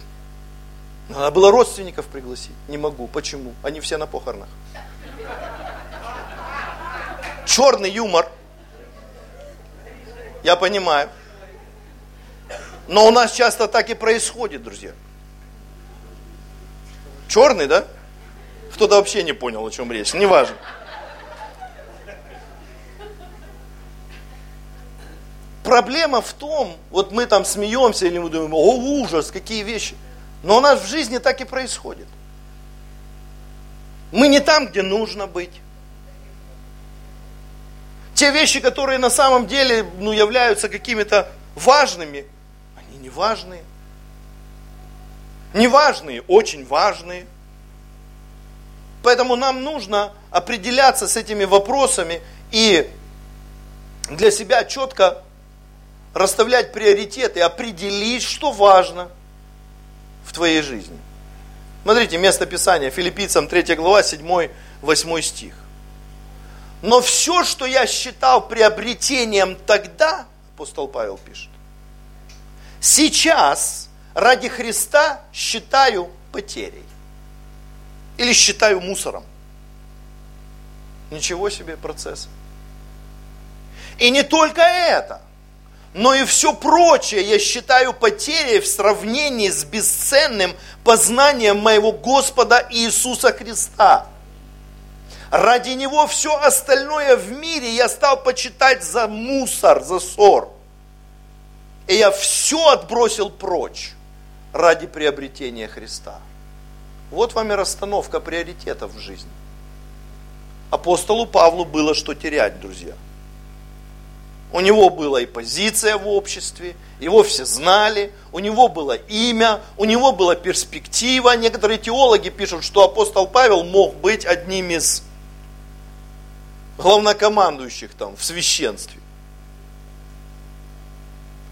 Надо было родственников пригласить. Не могу. Почему? Они все на похоронах. Черный юмор. Я понимаю. Но у нас часто так и происходит, друзья. Черный, да? Кто-то вообще не понял, о чем речь. Неважно. Проблема в том, вот мы там смеемся или мы думаем, о ужас, какие вещи. Но у нас в жизни так и происходит. Мы не там, где нужно быть. Те вещи, которые на самом деле ну, являются какими-то важными, они не важные. Не важные, очень важные. Поэтому нам нужно определяться с этими вопросами и для себя четко расставлять приоритеты, определить, что важно в твоей жизни. Смотрите, место Писания, Филиппийцам 3 глава, 7-8 стих. Но все, что я считал приобретением тогда, апостол Павел пишет, сейчас ради Христа считаю потерей. Или считаю мусором. Ничего себе процесс. И не только это но и все прочее я считаю потерей в сравнении с бесценным познанием моего Господа Иисуса Христа. Ради Него все остальное в мире я стал почитать за мусор, за ссор. И я все отбросил прочь ради приобретения Христа. Вот вам и расстановка приоритетов в жизни. Апостолу Павлу было что терять, друзья – у него была и позиция в обществе, его все знали, у него было имя, у него была перспектива. Некоторые теологи пишут, что апостол Павел мог быть одним из главнокомандующих там в священстве.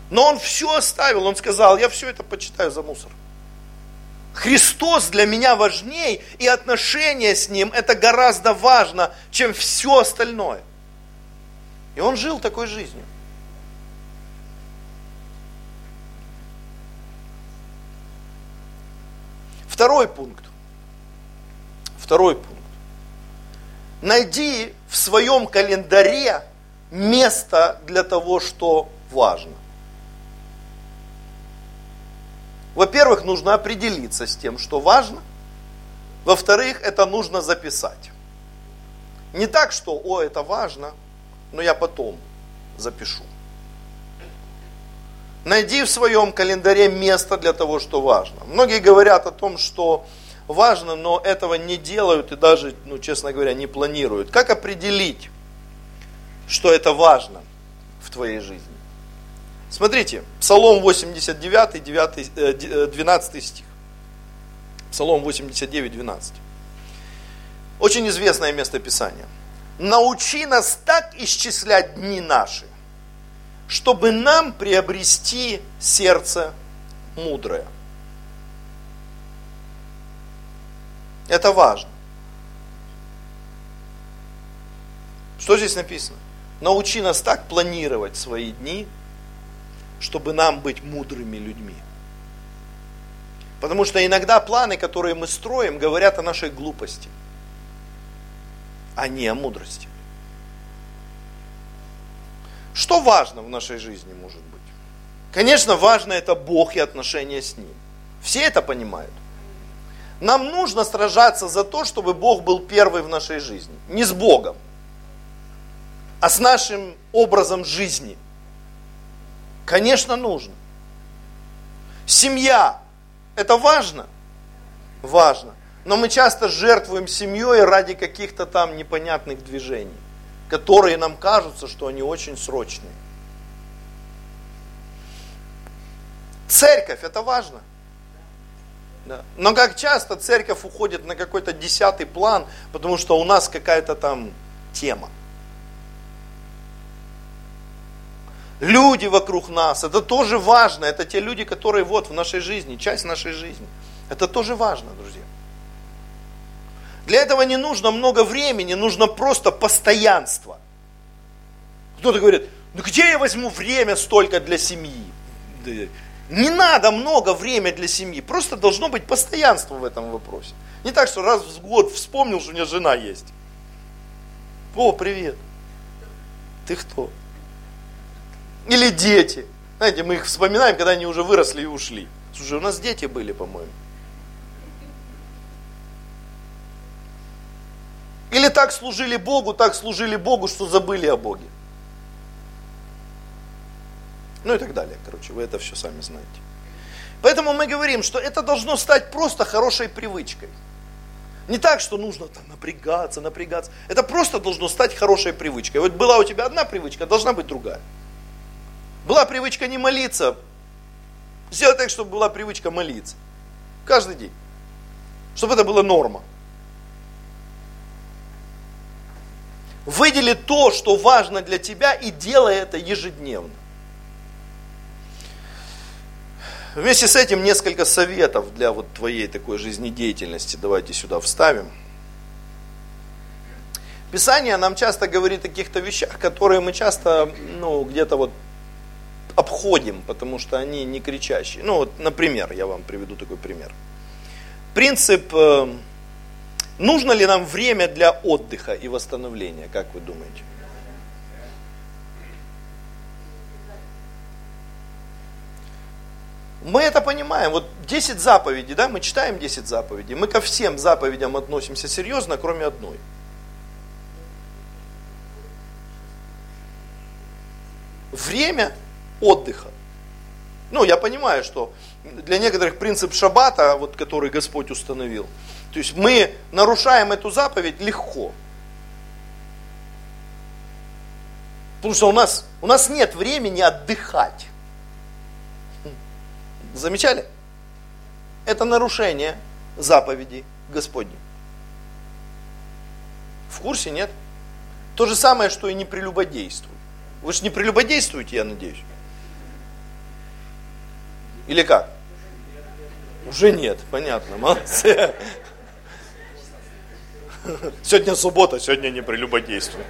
Но он все оставил, он сказал, я все это почитаю за мусор. Христос для меня важней, и отношения с Ним это гораздо важно, чем все остальное. И он жил такой жизнью. Второй пункт. Второй пункт. Найди в своем календаре место для того, что важно. Во-первых, нужно определиться с тем, что важно. Во-вторых, это нужно записать. Не так, что, о, это важно – но я потом запишу. Найди в своем календаре место для того, что важно. Многие говорят о том, что важно, но этого не делают и даже, ну, честно говоря, не планируют. Как определить, что это важно в твоей жизни? Смотрите, Псалом 89, 9, 12 стих. Псалом 89, 12. Очень известное место Писания научи нас так исчислять дни наши, чтобы нам приобрести сердце мудрое. Это важно. Что здесь написано? Научи нас так планировать свои дни, чтобы нам быть мудрыми людьми. Потому что иногда планы, которые мы строим, говорят о нашей глупости – а не о мудрости. Что важно в нашей жизни может быть? Конечно, важно это Бог и отношения с Ним. Все это понимают. Нам нужно сражаться за то, чтобы Бог был первый в нашей жизни. Не с Богом, а с нашим образом жизни. Конечно, нужно. Семья – это важно? Важно. Но мы часто жертвуем семьей ради каких-то там непонятных движений, которые нам кажутся, что они очень срочные. Церковь, это важно. Да. Но как часто церковь уходит на какой-то десятый план, потому что у нас какая-то там тема. Люди вокруг нас, это тоже важно. Это те люди, которые вот в нашей жизни, часть нашей жизни. Это тоже важно, друзья. Для этого не нужно много времени, нужно просто постоянство. Кто-то говорит, ну где я возьму время столько для семьи? Не надо много времени для семьи, просто должно быть постоянство в этом вопросе. Не так, что раз в год вспомнил, что у меня жена есть. О, привет. Ты кто? Или дети. Знаете, мы их вспоминаем, когда они уже выросли и ушли. Слушай, у нас дети были, по-моему. Или так служили Богу, так служили Богу, что забыли о Боге. Ну и так далее. Короче, вы это все сами знаете. Поэтому мы говорим, что это должно стать просто хорошей привычкой. Не так, что нужно там напрягаться, напрягаться. Это просто должно стать хорошей привычкой. Вот была у тебя одна привычка, должна быть другая. Была привычка не молиться. Сделать так, чтобы была привычка молиться. Каждый день. Чтобы это была норма. Выдели то, что важно для тебя, и делай это ежедневно. Вместе с этим несколько советов для вот твоей такой жизнедеятельности. Давайте сюда вставим. Писание нам часто говорит о каких-то вещах, которые мы часто, ну, где-то вот обходим, потому что они не кричащие. Ну, вот, например, я вам приведу такой пример. Принцип э, Нужно ли нам время для отдыха и восстановления, как вы думаете? Мы это понимаем. Вот 10 заповедей, да, мы читаем 10 заповедей. Мы ко всем заповедям относимся серьезно, кроме одной. Время отдыха. Ну, я понимаю, что для некоторых принцип шаббата, вот, который Господь установил – то есть мы нарушаем эту заповедь легко. Потому что у нас, у нас нет времени отдыхать. Замечали? Это нарушение заповеди Господней. В курсе нет? То же самое, что и не прелюбодействуй. Вы же не прелюбодействуете, я надеюсь? Или как? Уже нет, понятно, молодцы. Сегодня суббота, сегодня не прелюбодействуем.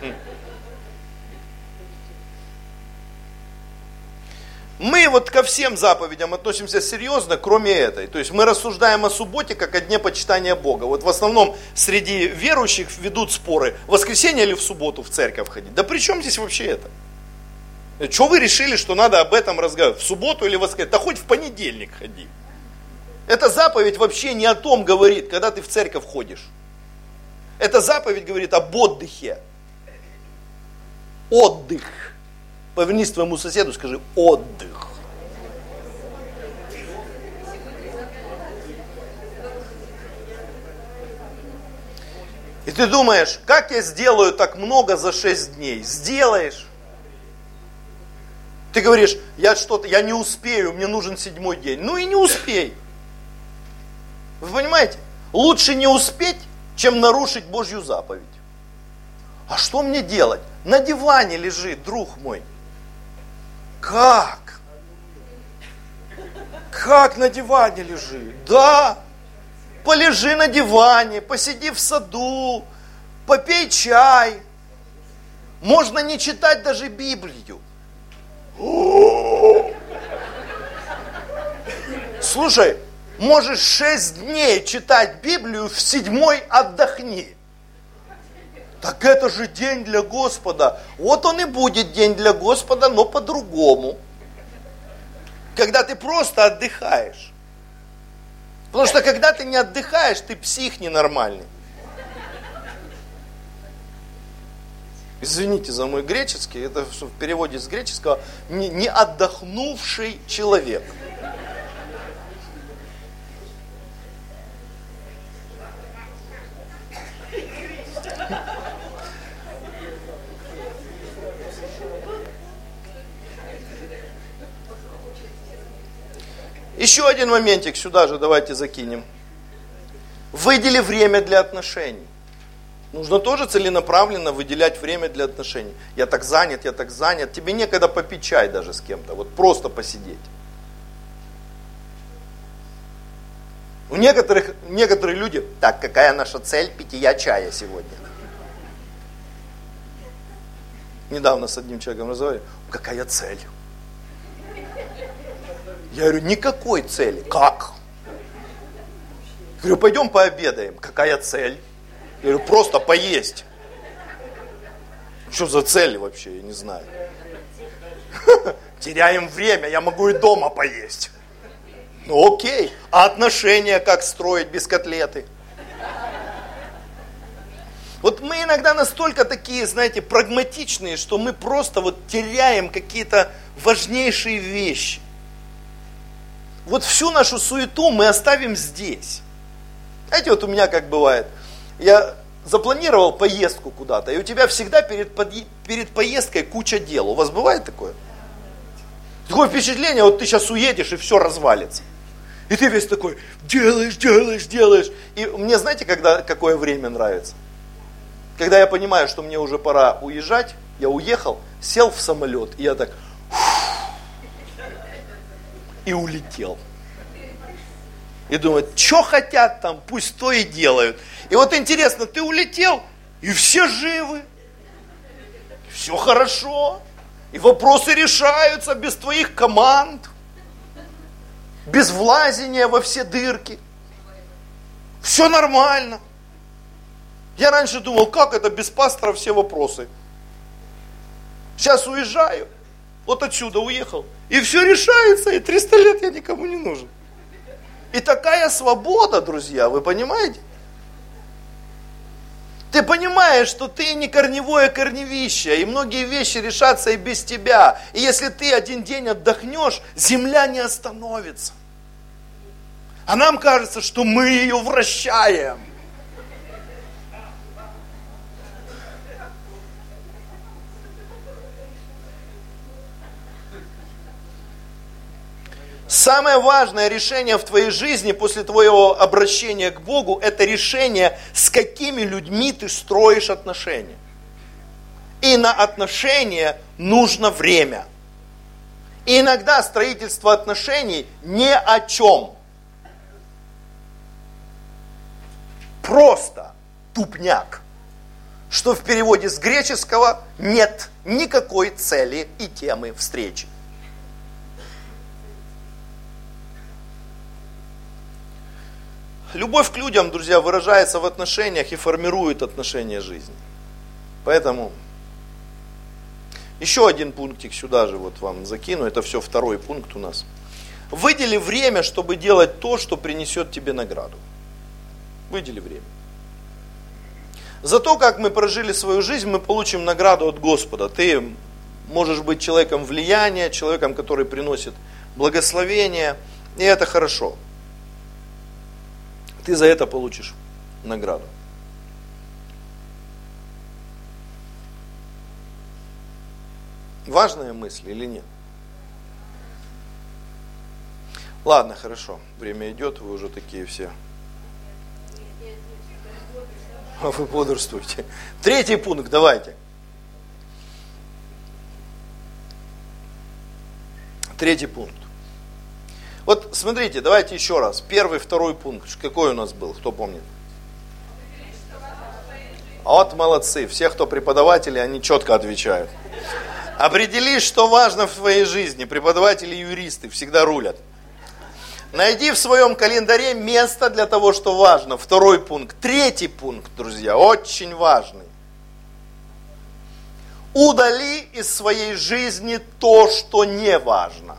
Мы вот ко всем заповедям относимся серьезно, кроме этой. То есть мы рассуждаем о субботе как о дне почитания Бога. Вот в основном среди верующих ведут споры, в воскресенье или в субботу в церковь ходить. Да при чем здесь вообще это? Что вы решили, что надо об этом разговаривать? В субботу или в воскресенье? Да хоть в понедельник ходи. Эта заповедь вообще не о том говорит, когда ты в церковь ходишь. Эта заповедь говорит об отдыхе. Отдых. Повернись твоему соседу, скажи отдых. И ты думаешь, как я сделаю так много за 6 дней? Сделаешь. Ты говоришь, я что-то, я не успею, мне нужен седьмой день. Ну и не успей. Вы понимаете? Лучше не успеть, чем нарушить Божью заповедь. А что мне делать? На диване лежит, друг мой. Как? Как на диване лежит? Да, полежи на диване, посиди в саду, попей чай. Можно не читать даже Библию. Слушай, можешь шесть дней читать Библию, в седьмой отдохни. Так это же день для Господа. Вот он и будет день для Господа, но по-другому. Когда ты просто отдыхаешь. Потому что когда ты не отдыхаешь, ты псих ненормальный. Извините за мой греческий, это в переводе с греческого не, не отдохнувший человек. Еще один моментик сюда же давайте закинем. Выдели время для отношений. Нужно тоже целенаправленно выделять время для отношений. Я так занят, я так занят. Тебе некогда попить чай даже с кем-то. Вот просто посидеть. У некоторых, некоторые люди, так, какая наша цель питья чая сегодня? Недавно с одним человеком разговаривали, какая цель? Я говорю, никакой цели. Как? Я говорю, пойдем пообедаем. Какая цель? Я говорю, просто поесть. Что за цель вообще, я не знаю. Теряем время, я могу и дома поесть. Ну окей, а отношения как строить без котлеты? Вот мы иногда настолько такие, знаете, прагматичные, что мы просто вот теряем какие-то важнейшие вещи. Вот всю нашу суету мы оставим здесь. Знаете, вот у меня как бывает, я запланировал поездку куда-то, и у тебя всегда перед, перед поездкой куча дел. У вас бывает такое? Такое впечатление, вот ты сейчас уедешь, и все развалится. И ты весь такой, делаешь, делаешь, делаешь. И мне знаете, когда, какое время нравится? Когда я понимаю, что мне уже пора уезжать, я уехал, сел в самолет, и я так, и улетел. И думаю, что хотят там, пусть то и делают. И вот интересно, ты улетел, и все живы. Все хорошо. И вопросы решаются без твоих команд. Без влазения во все дырки. Все нормально. Я раньше думал, как это без пастора все вопросы. Сейчас уезжаю, вот отсюда уехал. И все решается, и 300 лет я никому не нужен. И такая свобода, друзья, вы понимаете? Ты понимаешь, что ты не корневое корневище, и многие вещи решатся и без тебя. И если ты один день отдохнешь, земля не остановится. А нам кажется, что мы ее вращаем. Самое важное решение в твоей жизни после твоего обращения к Богу, это решение, с какими людьми ты строишь отношения. И на отношения нужно время. И иногда строительство отношений ни о чем. Просто тупняк. Что в переводе с греческого нет никакой цели и темы встречи. Любовь к людям, друзья, выражается в отношениях и формирует отношения жизни. Поэтому еще один пунктик сюда же вот вам закину, это все второй пункт у нас. Выдели время, чтобы делать то, что принесет тебе награду. Выдели время. За то, как мы прожили свою жизнь, мы получим награду от Господа. Ты можешь быть человеком влияния, человеком, который приносит благословение, и это хорошо ты за это получишь награду. Важная мысль или нет? Ладно, хорошо. Время идет, вы уже такие все. Вы бодрствуете. Третий пункт, давайте. Третий пункт. Вот смотрите, давайте еще раз. Первый, второй пункт. Какой у нас был? Кто помнит? Вот молодцы. Все, кто преподаватели, они четко отвечают. Определись, что важно в твоей жизни. Преподаватели и юристы всегда рулят. Найди в своем календаре место для того, что важно. Второй пункт. Третий пункт, друзья, очень важный. Удали из своей жизни то, что не важно.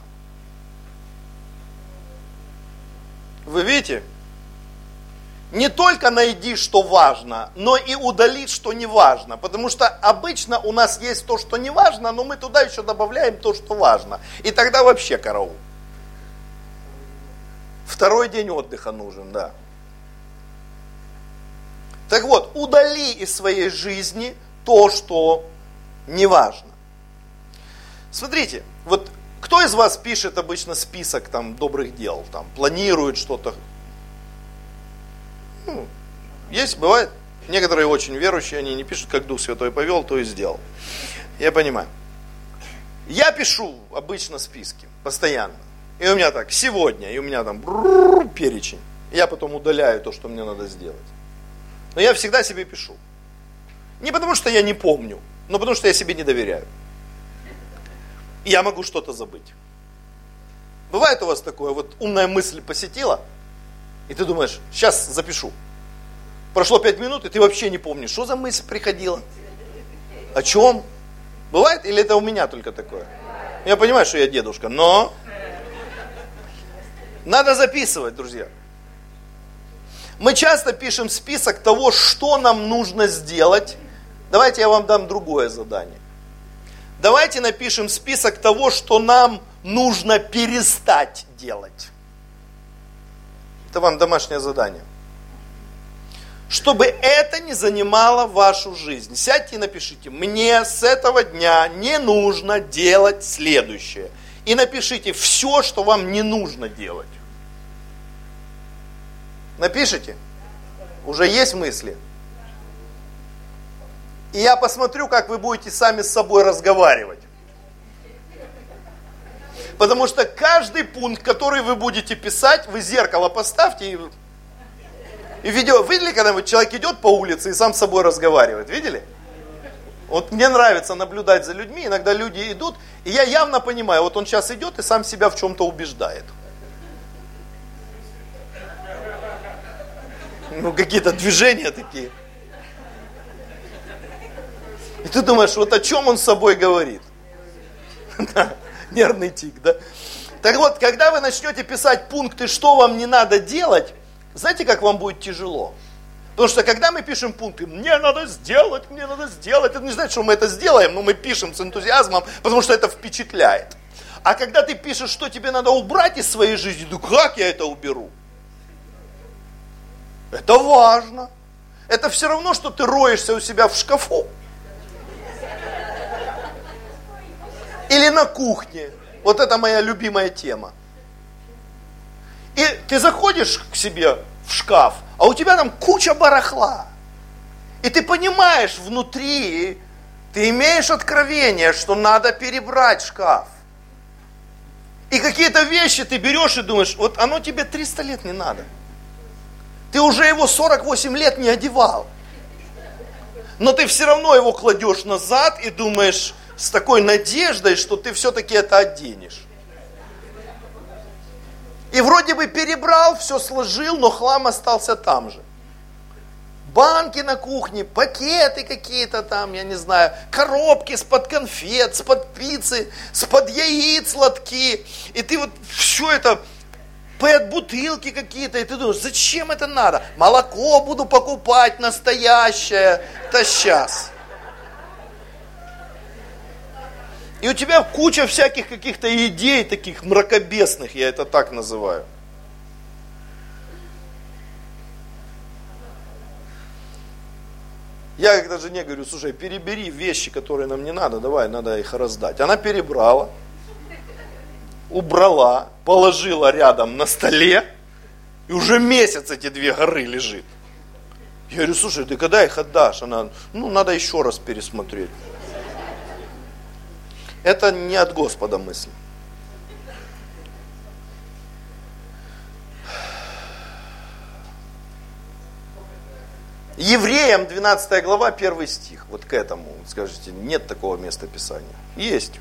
Вы видите? Не только найди, что важно, но и удали, что не важно. Потому что обычно у нас есть то, что не важно, но мы туда еще добавляем то, что важно. И тогда вообще караул. Второй день отдыха нужен, да. Так вот, удали из своей жизни то, что не важно. Смотрите, вот кто из вас пишет обычно список там добрых дел, там планирует что-то? Ну, есть, бывает. Некоторые очень верующие, они не пишут, как Дух Святой повел, то и сделал. Я понимаю. Я пишу обычно списки, постоянно. И у меня так, сегодня, и у меня там перечень. Я потом удаляю то, что мне надо сделать. Но я всегда себе пишу. Не потому, что я не помню, но потому, что я себе не доверяю я могу что-то забыть. Бывает у вас такое, вот умная мысль посетила, и ты думаешь, сейчас запишу. Прошло пять минут, и ты вообще не помнишь, что за мысль приходила, о чем. Бывает или это у меня только такое? Я понимаю, что я дедушка, но надо записывать, друзья. Мы часто пишем список того, что нам нужно сделать. Давайте я вам дам другое задание. Давайте напишем список того, что нам нужно перестать делать. Это вам домашнее задание. Чтобы это не занимало вашу жизнь. Сядьте и напишите, мне с этого дня не нужно делать следующее. И напишите все, что вам не нужно делать. Напишите. Уже есть мысли? И я посмотрю, как вы будете сами с собой разговаривать. Потому что каждый пункт, который вы будете писать, вы зеркало поставьте и, и видео. Видели, когда человек идет по улице и сам с собой разговаривает? Видели? Вот мне нравится наблюдать за людьми, иногда люди идут, и я явно понимаю, вот он сейчас идет и сам себя в чем-то убеждает. Ну, какие-то движения такие. И ты думаешь, вот о чем он с собой говорит? Нервный тик, да? Так вот, когда вы начнете писать пункты, что вам не надо делать, знаете, как вам будет тяжело? Потому что когда мы пишем пункты, мне надо сделать, мне надо сделать, это не значит, что мы это сделаем, но мы пишем с энтузиазмом, потому что это впечатляет. А когда ты пишешь, что тебе надо убрать из своей жизни, ну как я это уберу? Это важно. Это все равно, что ты роешься у себя в шкафу. Или на кухне. Вот это моя любимая тема. И ты заходишь к себе в шкаф, а у тебя там куча барахла. И ты понимаешь внутри, ты имеешь откровение, что надо перебрать шкаф. И какие-то вещи ты берешь и думаешь, вот оно тебе 300 лет не надо. Ты уже его 48 лет не одевал. Но ты все равно его кладешь назад и думаешь, с такой надеждой, что ты все-таки это оденешь. И вроде бы перебрал, все сложил, но хлам остался там же. Банки на кухне, пакеты какие-то там, я не знаю, коробки с-под конфет, с-под пиццы, с-под яиц лотки. И ты вот все это, пэт-бутылки какие-то, и ты думаешь, зачем это надо? Молоко буду покупать настоящее, это сейчас. И у тебя куча всяких каких-то идей, таких мракобесных, я это так называю. Я когда жене говорю, слушай, перебери вещи, которые нам не надо, давай, надо их раздать. Она перебрала, убрала, положила рядом на столе, и уже месяц эти две горы лежит. Я говорю, слушай, ты когда их отдашь? Она, ну, надо еще раз пересмотреть. Это не от Господа мысль. Евреям 12 глава, 1 стих. Вот к этому, скажите, нет такого места Писания. Есть.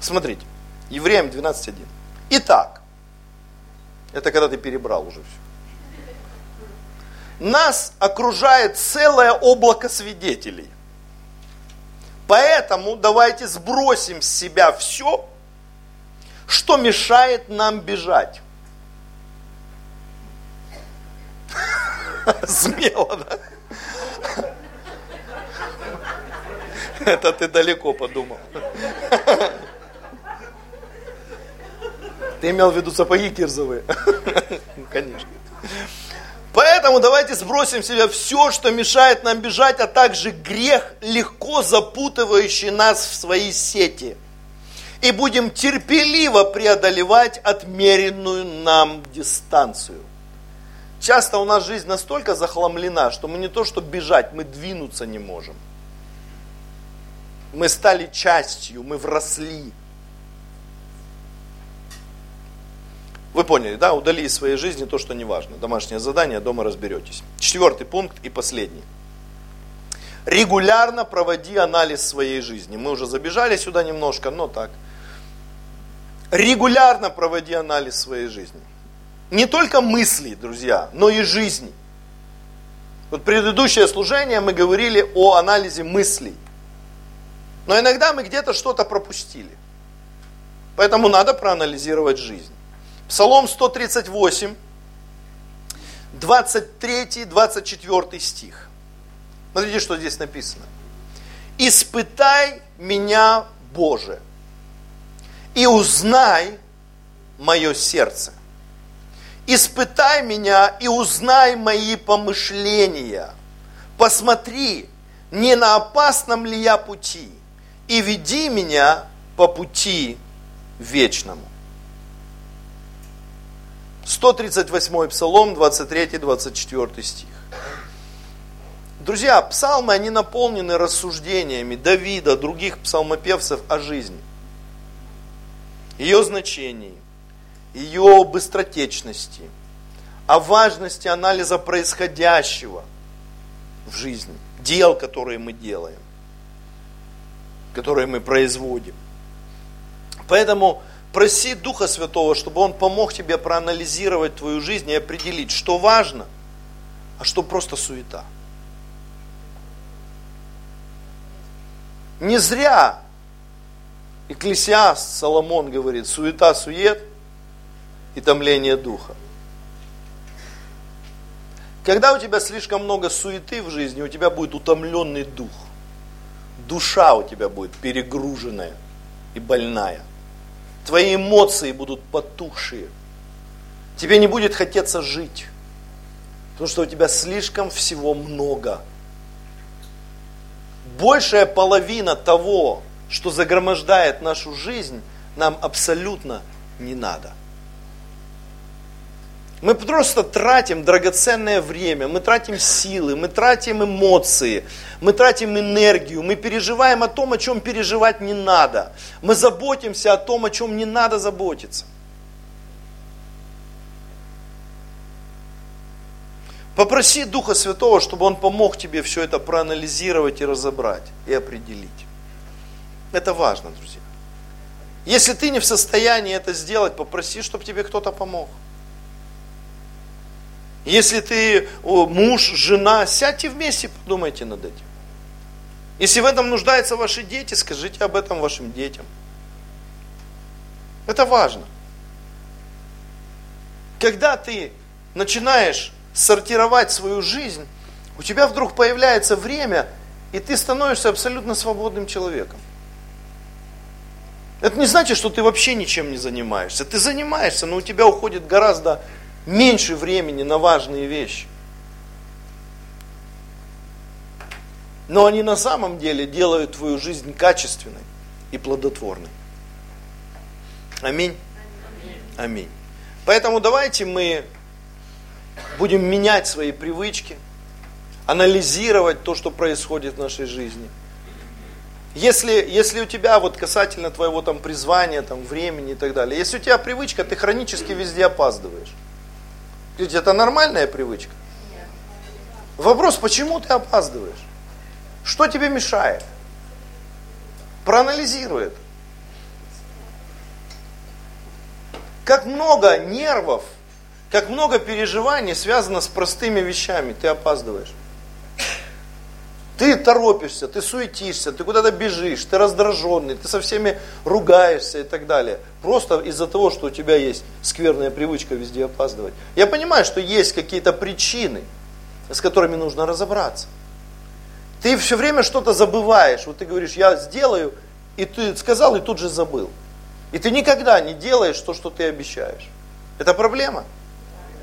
Смотрите, Евреям 12.1. Итак, это когда ты перебрал уже все. Нас окружает целое облако свидетелей – Поэтому давайте сбросим с себя все, что мешает нам бежать. Смело, да? Это ты далеко подумал. Ты имел в виду сапоги кирзовые? Конечно. Поэтому давайте сбросим с себя все, что мешает нам бежать, а также грех, легко запутывающий нас в свои сети. И будем терпеливо преодолевать отмеренную нам дистанцию. Часто у нас жизнь настолько захламлена, что мы не то что бежать, мы двинуться не можем. Мы стали частью, мы вросли. Вы поняли, да? Удали из своей жизни то, что не важно. Домашнее задание, дома разберетесь. Четвертый пункт и последний. Регулярно проводи анализ своей жизни. Мы уже забежали сюда немножко, но так. Регулярно проводи анализ своей жизни. Не только мыслей, друзья, но и жизни. Вот предыдущее служение мы говорили о анализе мыслей. Но иногда мы где-то что-то пропустили. Поэтому надо проанализировать жизнь. Псалом 138, 23-24 стих. Смотрите, что здесь написано. «Испытай меня, Боже, и узнай мое сердце. Испытай меня и узнай мои помышления. Посмотри, не на опасном ли я пути, и веди меня по пути вечному. 138 Псалом, 23-24 стих. Друзья, псалмы, они наполнены рассуждениями Давида, других псалмопевцев о жизни. Ее значении, ее быстротечности, о важности анализа происходящего в жизни, дел, которые мы делаем, которые мы производим. Поэтому проси Духа Святого, чтобы Он помог тебе проанализировать твою жизнь и определить, что важно, а что просто суета. Не зря Экклесиаст Соломон говорит, суета, сует и томление духа. Когда у тебя слишком много суеты в жизни, у тебя будет утомленный дух. Душа у тебя будет перегруженная и больная. Твои эмоции будут потухшие. Тебе не будет хотеться жить. Потому что у тебя слишком всего много. Большая половина того, что загромождает нашу жизнь, нам абсолютно не надо. Мы просто тратим драгоценное время, мы тратим силы, мы тратим эмоции, мы тратим энергию, мы переживаем о том, о чем переживать не надо. Мы заботимся о том, о чем не надо заботиться. Попроси Духа Святого, чтобы Он помог тебе все это проанализировать и разобрать, и определить. Это важно, друзья. Если ты не в состоянии это сделать, попроси, чтобы тебе кто-то помог. Если ты муж, жена, сядьте вместе подумайте над этим. Если в этом нуждаются ваши дети, скажите об этом вашим детям. Это важно. Когда ты начинаешь сортировать свою жизнь, у тебя вдруг появляется время, и ты становишься абсолютно свободным человеком. Это не значит, что ты вообще ничем не занимаешься. Ты занимаешься, но у тебя уходит гораздо меньше времени на важные вещи. Но они на самом деле делают твою жизнь качественной и плодотворной. Аминь. Аминь. Поэтому давайте мы будем менять свои привычки, анализировать то, что происходит в нашей жизни. Если, если у тебя вот касательно твоего там призвания, там времени и так далее, если у тебя привычка, ты хронически везде опаздываешь. Ведь это нормальная привычка. Вопрос, почему ты опаздываешь? Что тебе мешает? Проанализируй это. Как много нервов, как много переживаний связано с простыми вещами, ты опаздываешь. Ты торопишься, ты суетишься, ты куда-то бежишь, ты раздраженный, ты со всеми ругаешься и так далее. Просто из-за того, что у тебя есть скверная привычка везде опаздывать. Я понимаю, что есть какие-то причины, с которыми нужно разобраться. Ты все время что-то забываешь. Вот ты говоришь, я сделаю, и ты сказал, и тут же забыл. И ты никогда не делаешь то, что ты обещаешь. Это проблема?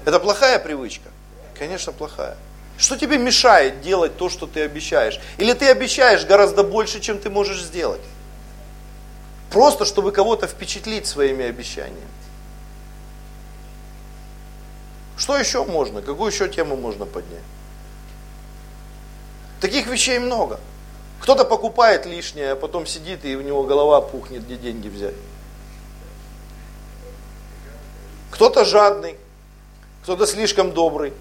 Это плохая привычка? Конечно, плохая. Что тебе мешает делать то, что ты обещаешь? Или ты обещаешь гораздо больше, чем ты можешь сделать? Просто, чтобы кого-то впечатлить своими обещаниями. Что еще можно? Какую еще тему можно поднять? Таких вещей много. Кто-то покупает лишнее, а потом сидит и у него голова пухнет, где деньги взять. Кто-то жадный, кто-то слишком добрый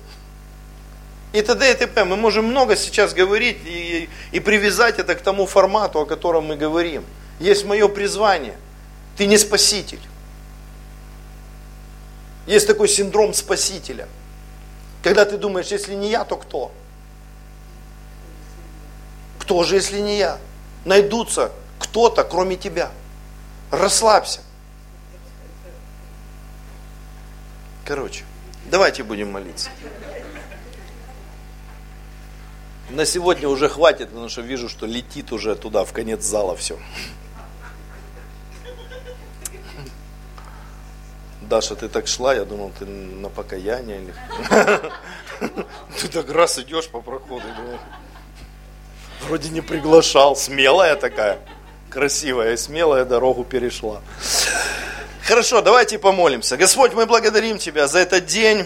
и т.д. и т.п. Мы можем много сейчас говорить и, и привязать это к тому формату, о котором мы говорим. Есть мое призвание. Ты не спаситель. Есть такой синдром спасителя. Когда ты думаешь, если не я, то кто? Кто же, если не я? Найдутся кто-то, кроме тебя. Расслабься. Короче, давайте будем молиться. На сегодня уже хватит, потому что вижу, что летит уже туда, в конец зала все. Даша, ты так шла, я думал, ты на покаяние или... Ты так раз идешь по проходу, вроде не приглашал, смелая такая, красивая смелая дорогу перешла. Хорошо, давайте помолимся. Господь, мы благодарим Тебя за этот день.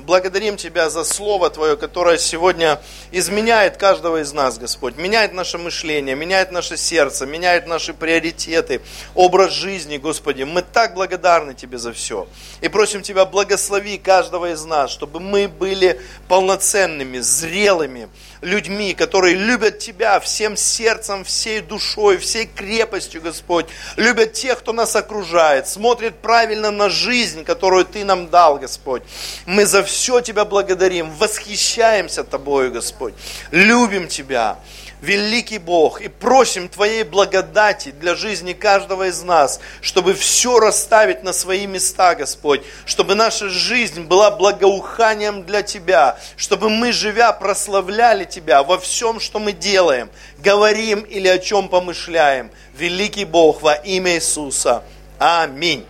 Благодарим Тебя за Слово Твое, которое сегодня изменяет каждого из нас, Господь. Меняет наше мышление, меняет наше сердце, меняет наши приоритеты, образ жизни, Господи. Мы так благодарны Тебе за все. И просим Тебя, благослови каждого из нас, чтобы мы были полноценными, зрелыми, людьми, которые любят Тебя всем сердцем, всей душой, всей крепостью, Господь. Любят тех, кто нас окружает, смотрят правильно на жизнь, которую Ты нам дал, Господь. Мы за все Тебя благодарим, восхищаемся Тобою, Господь. Любим Тебя великий Бог, и просим Твоей благодати для жизни каждого из нас, чтобы все расставить на свои места, Господь, чтобы наша жизнь была благоуханием для Тебя, чтобы мы, живя, прославляли Тебя во всем, что мы делаем, говорим или о чем помышляем. Великий Бог во имя Иисуса. Аминь.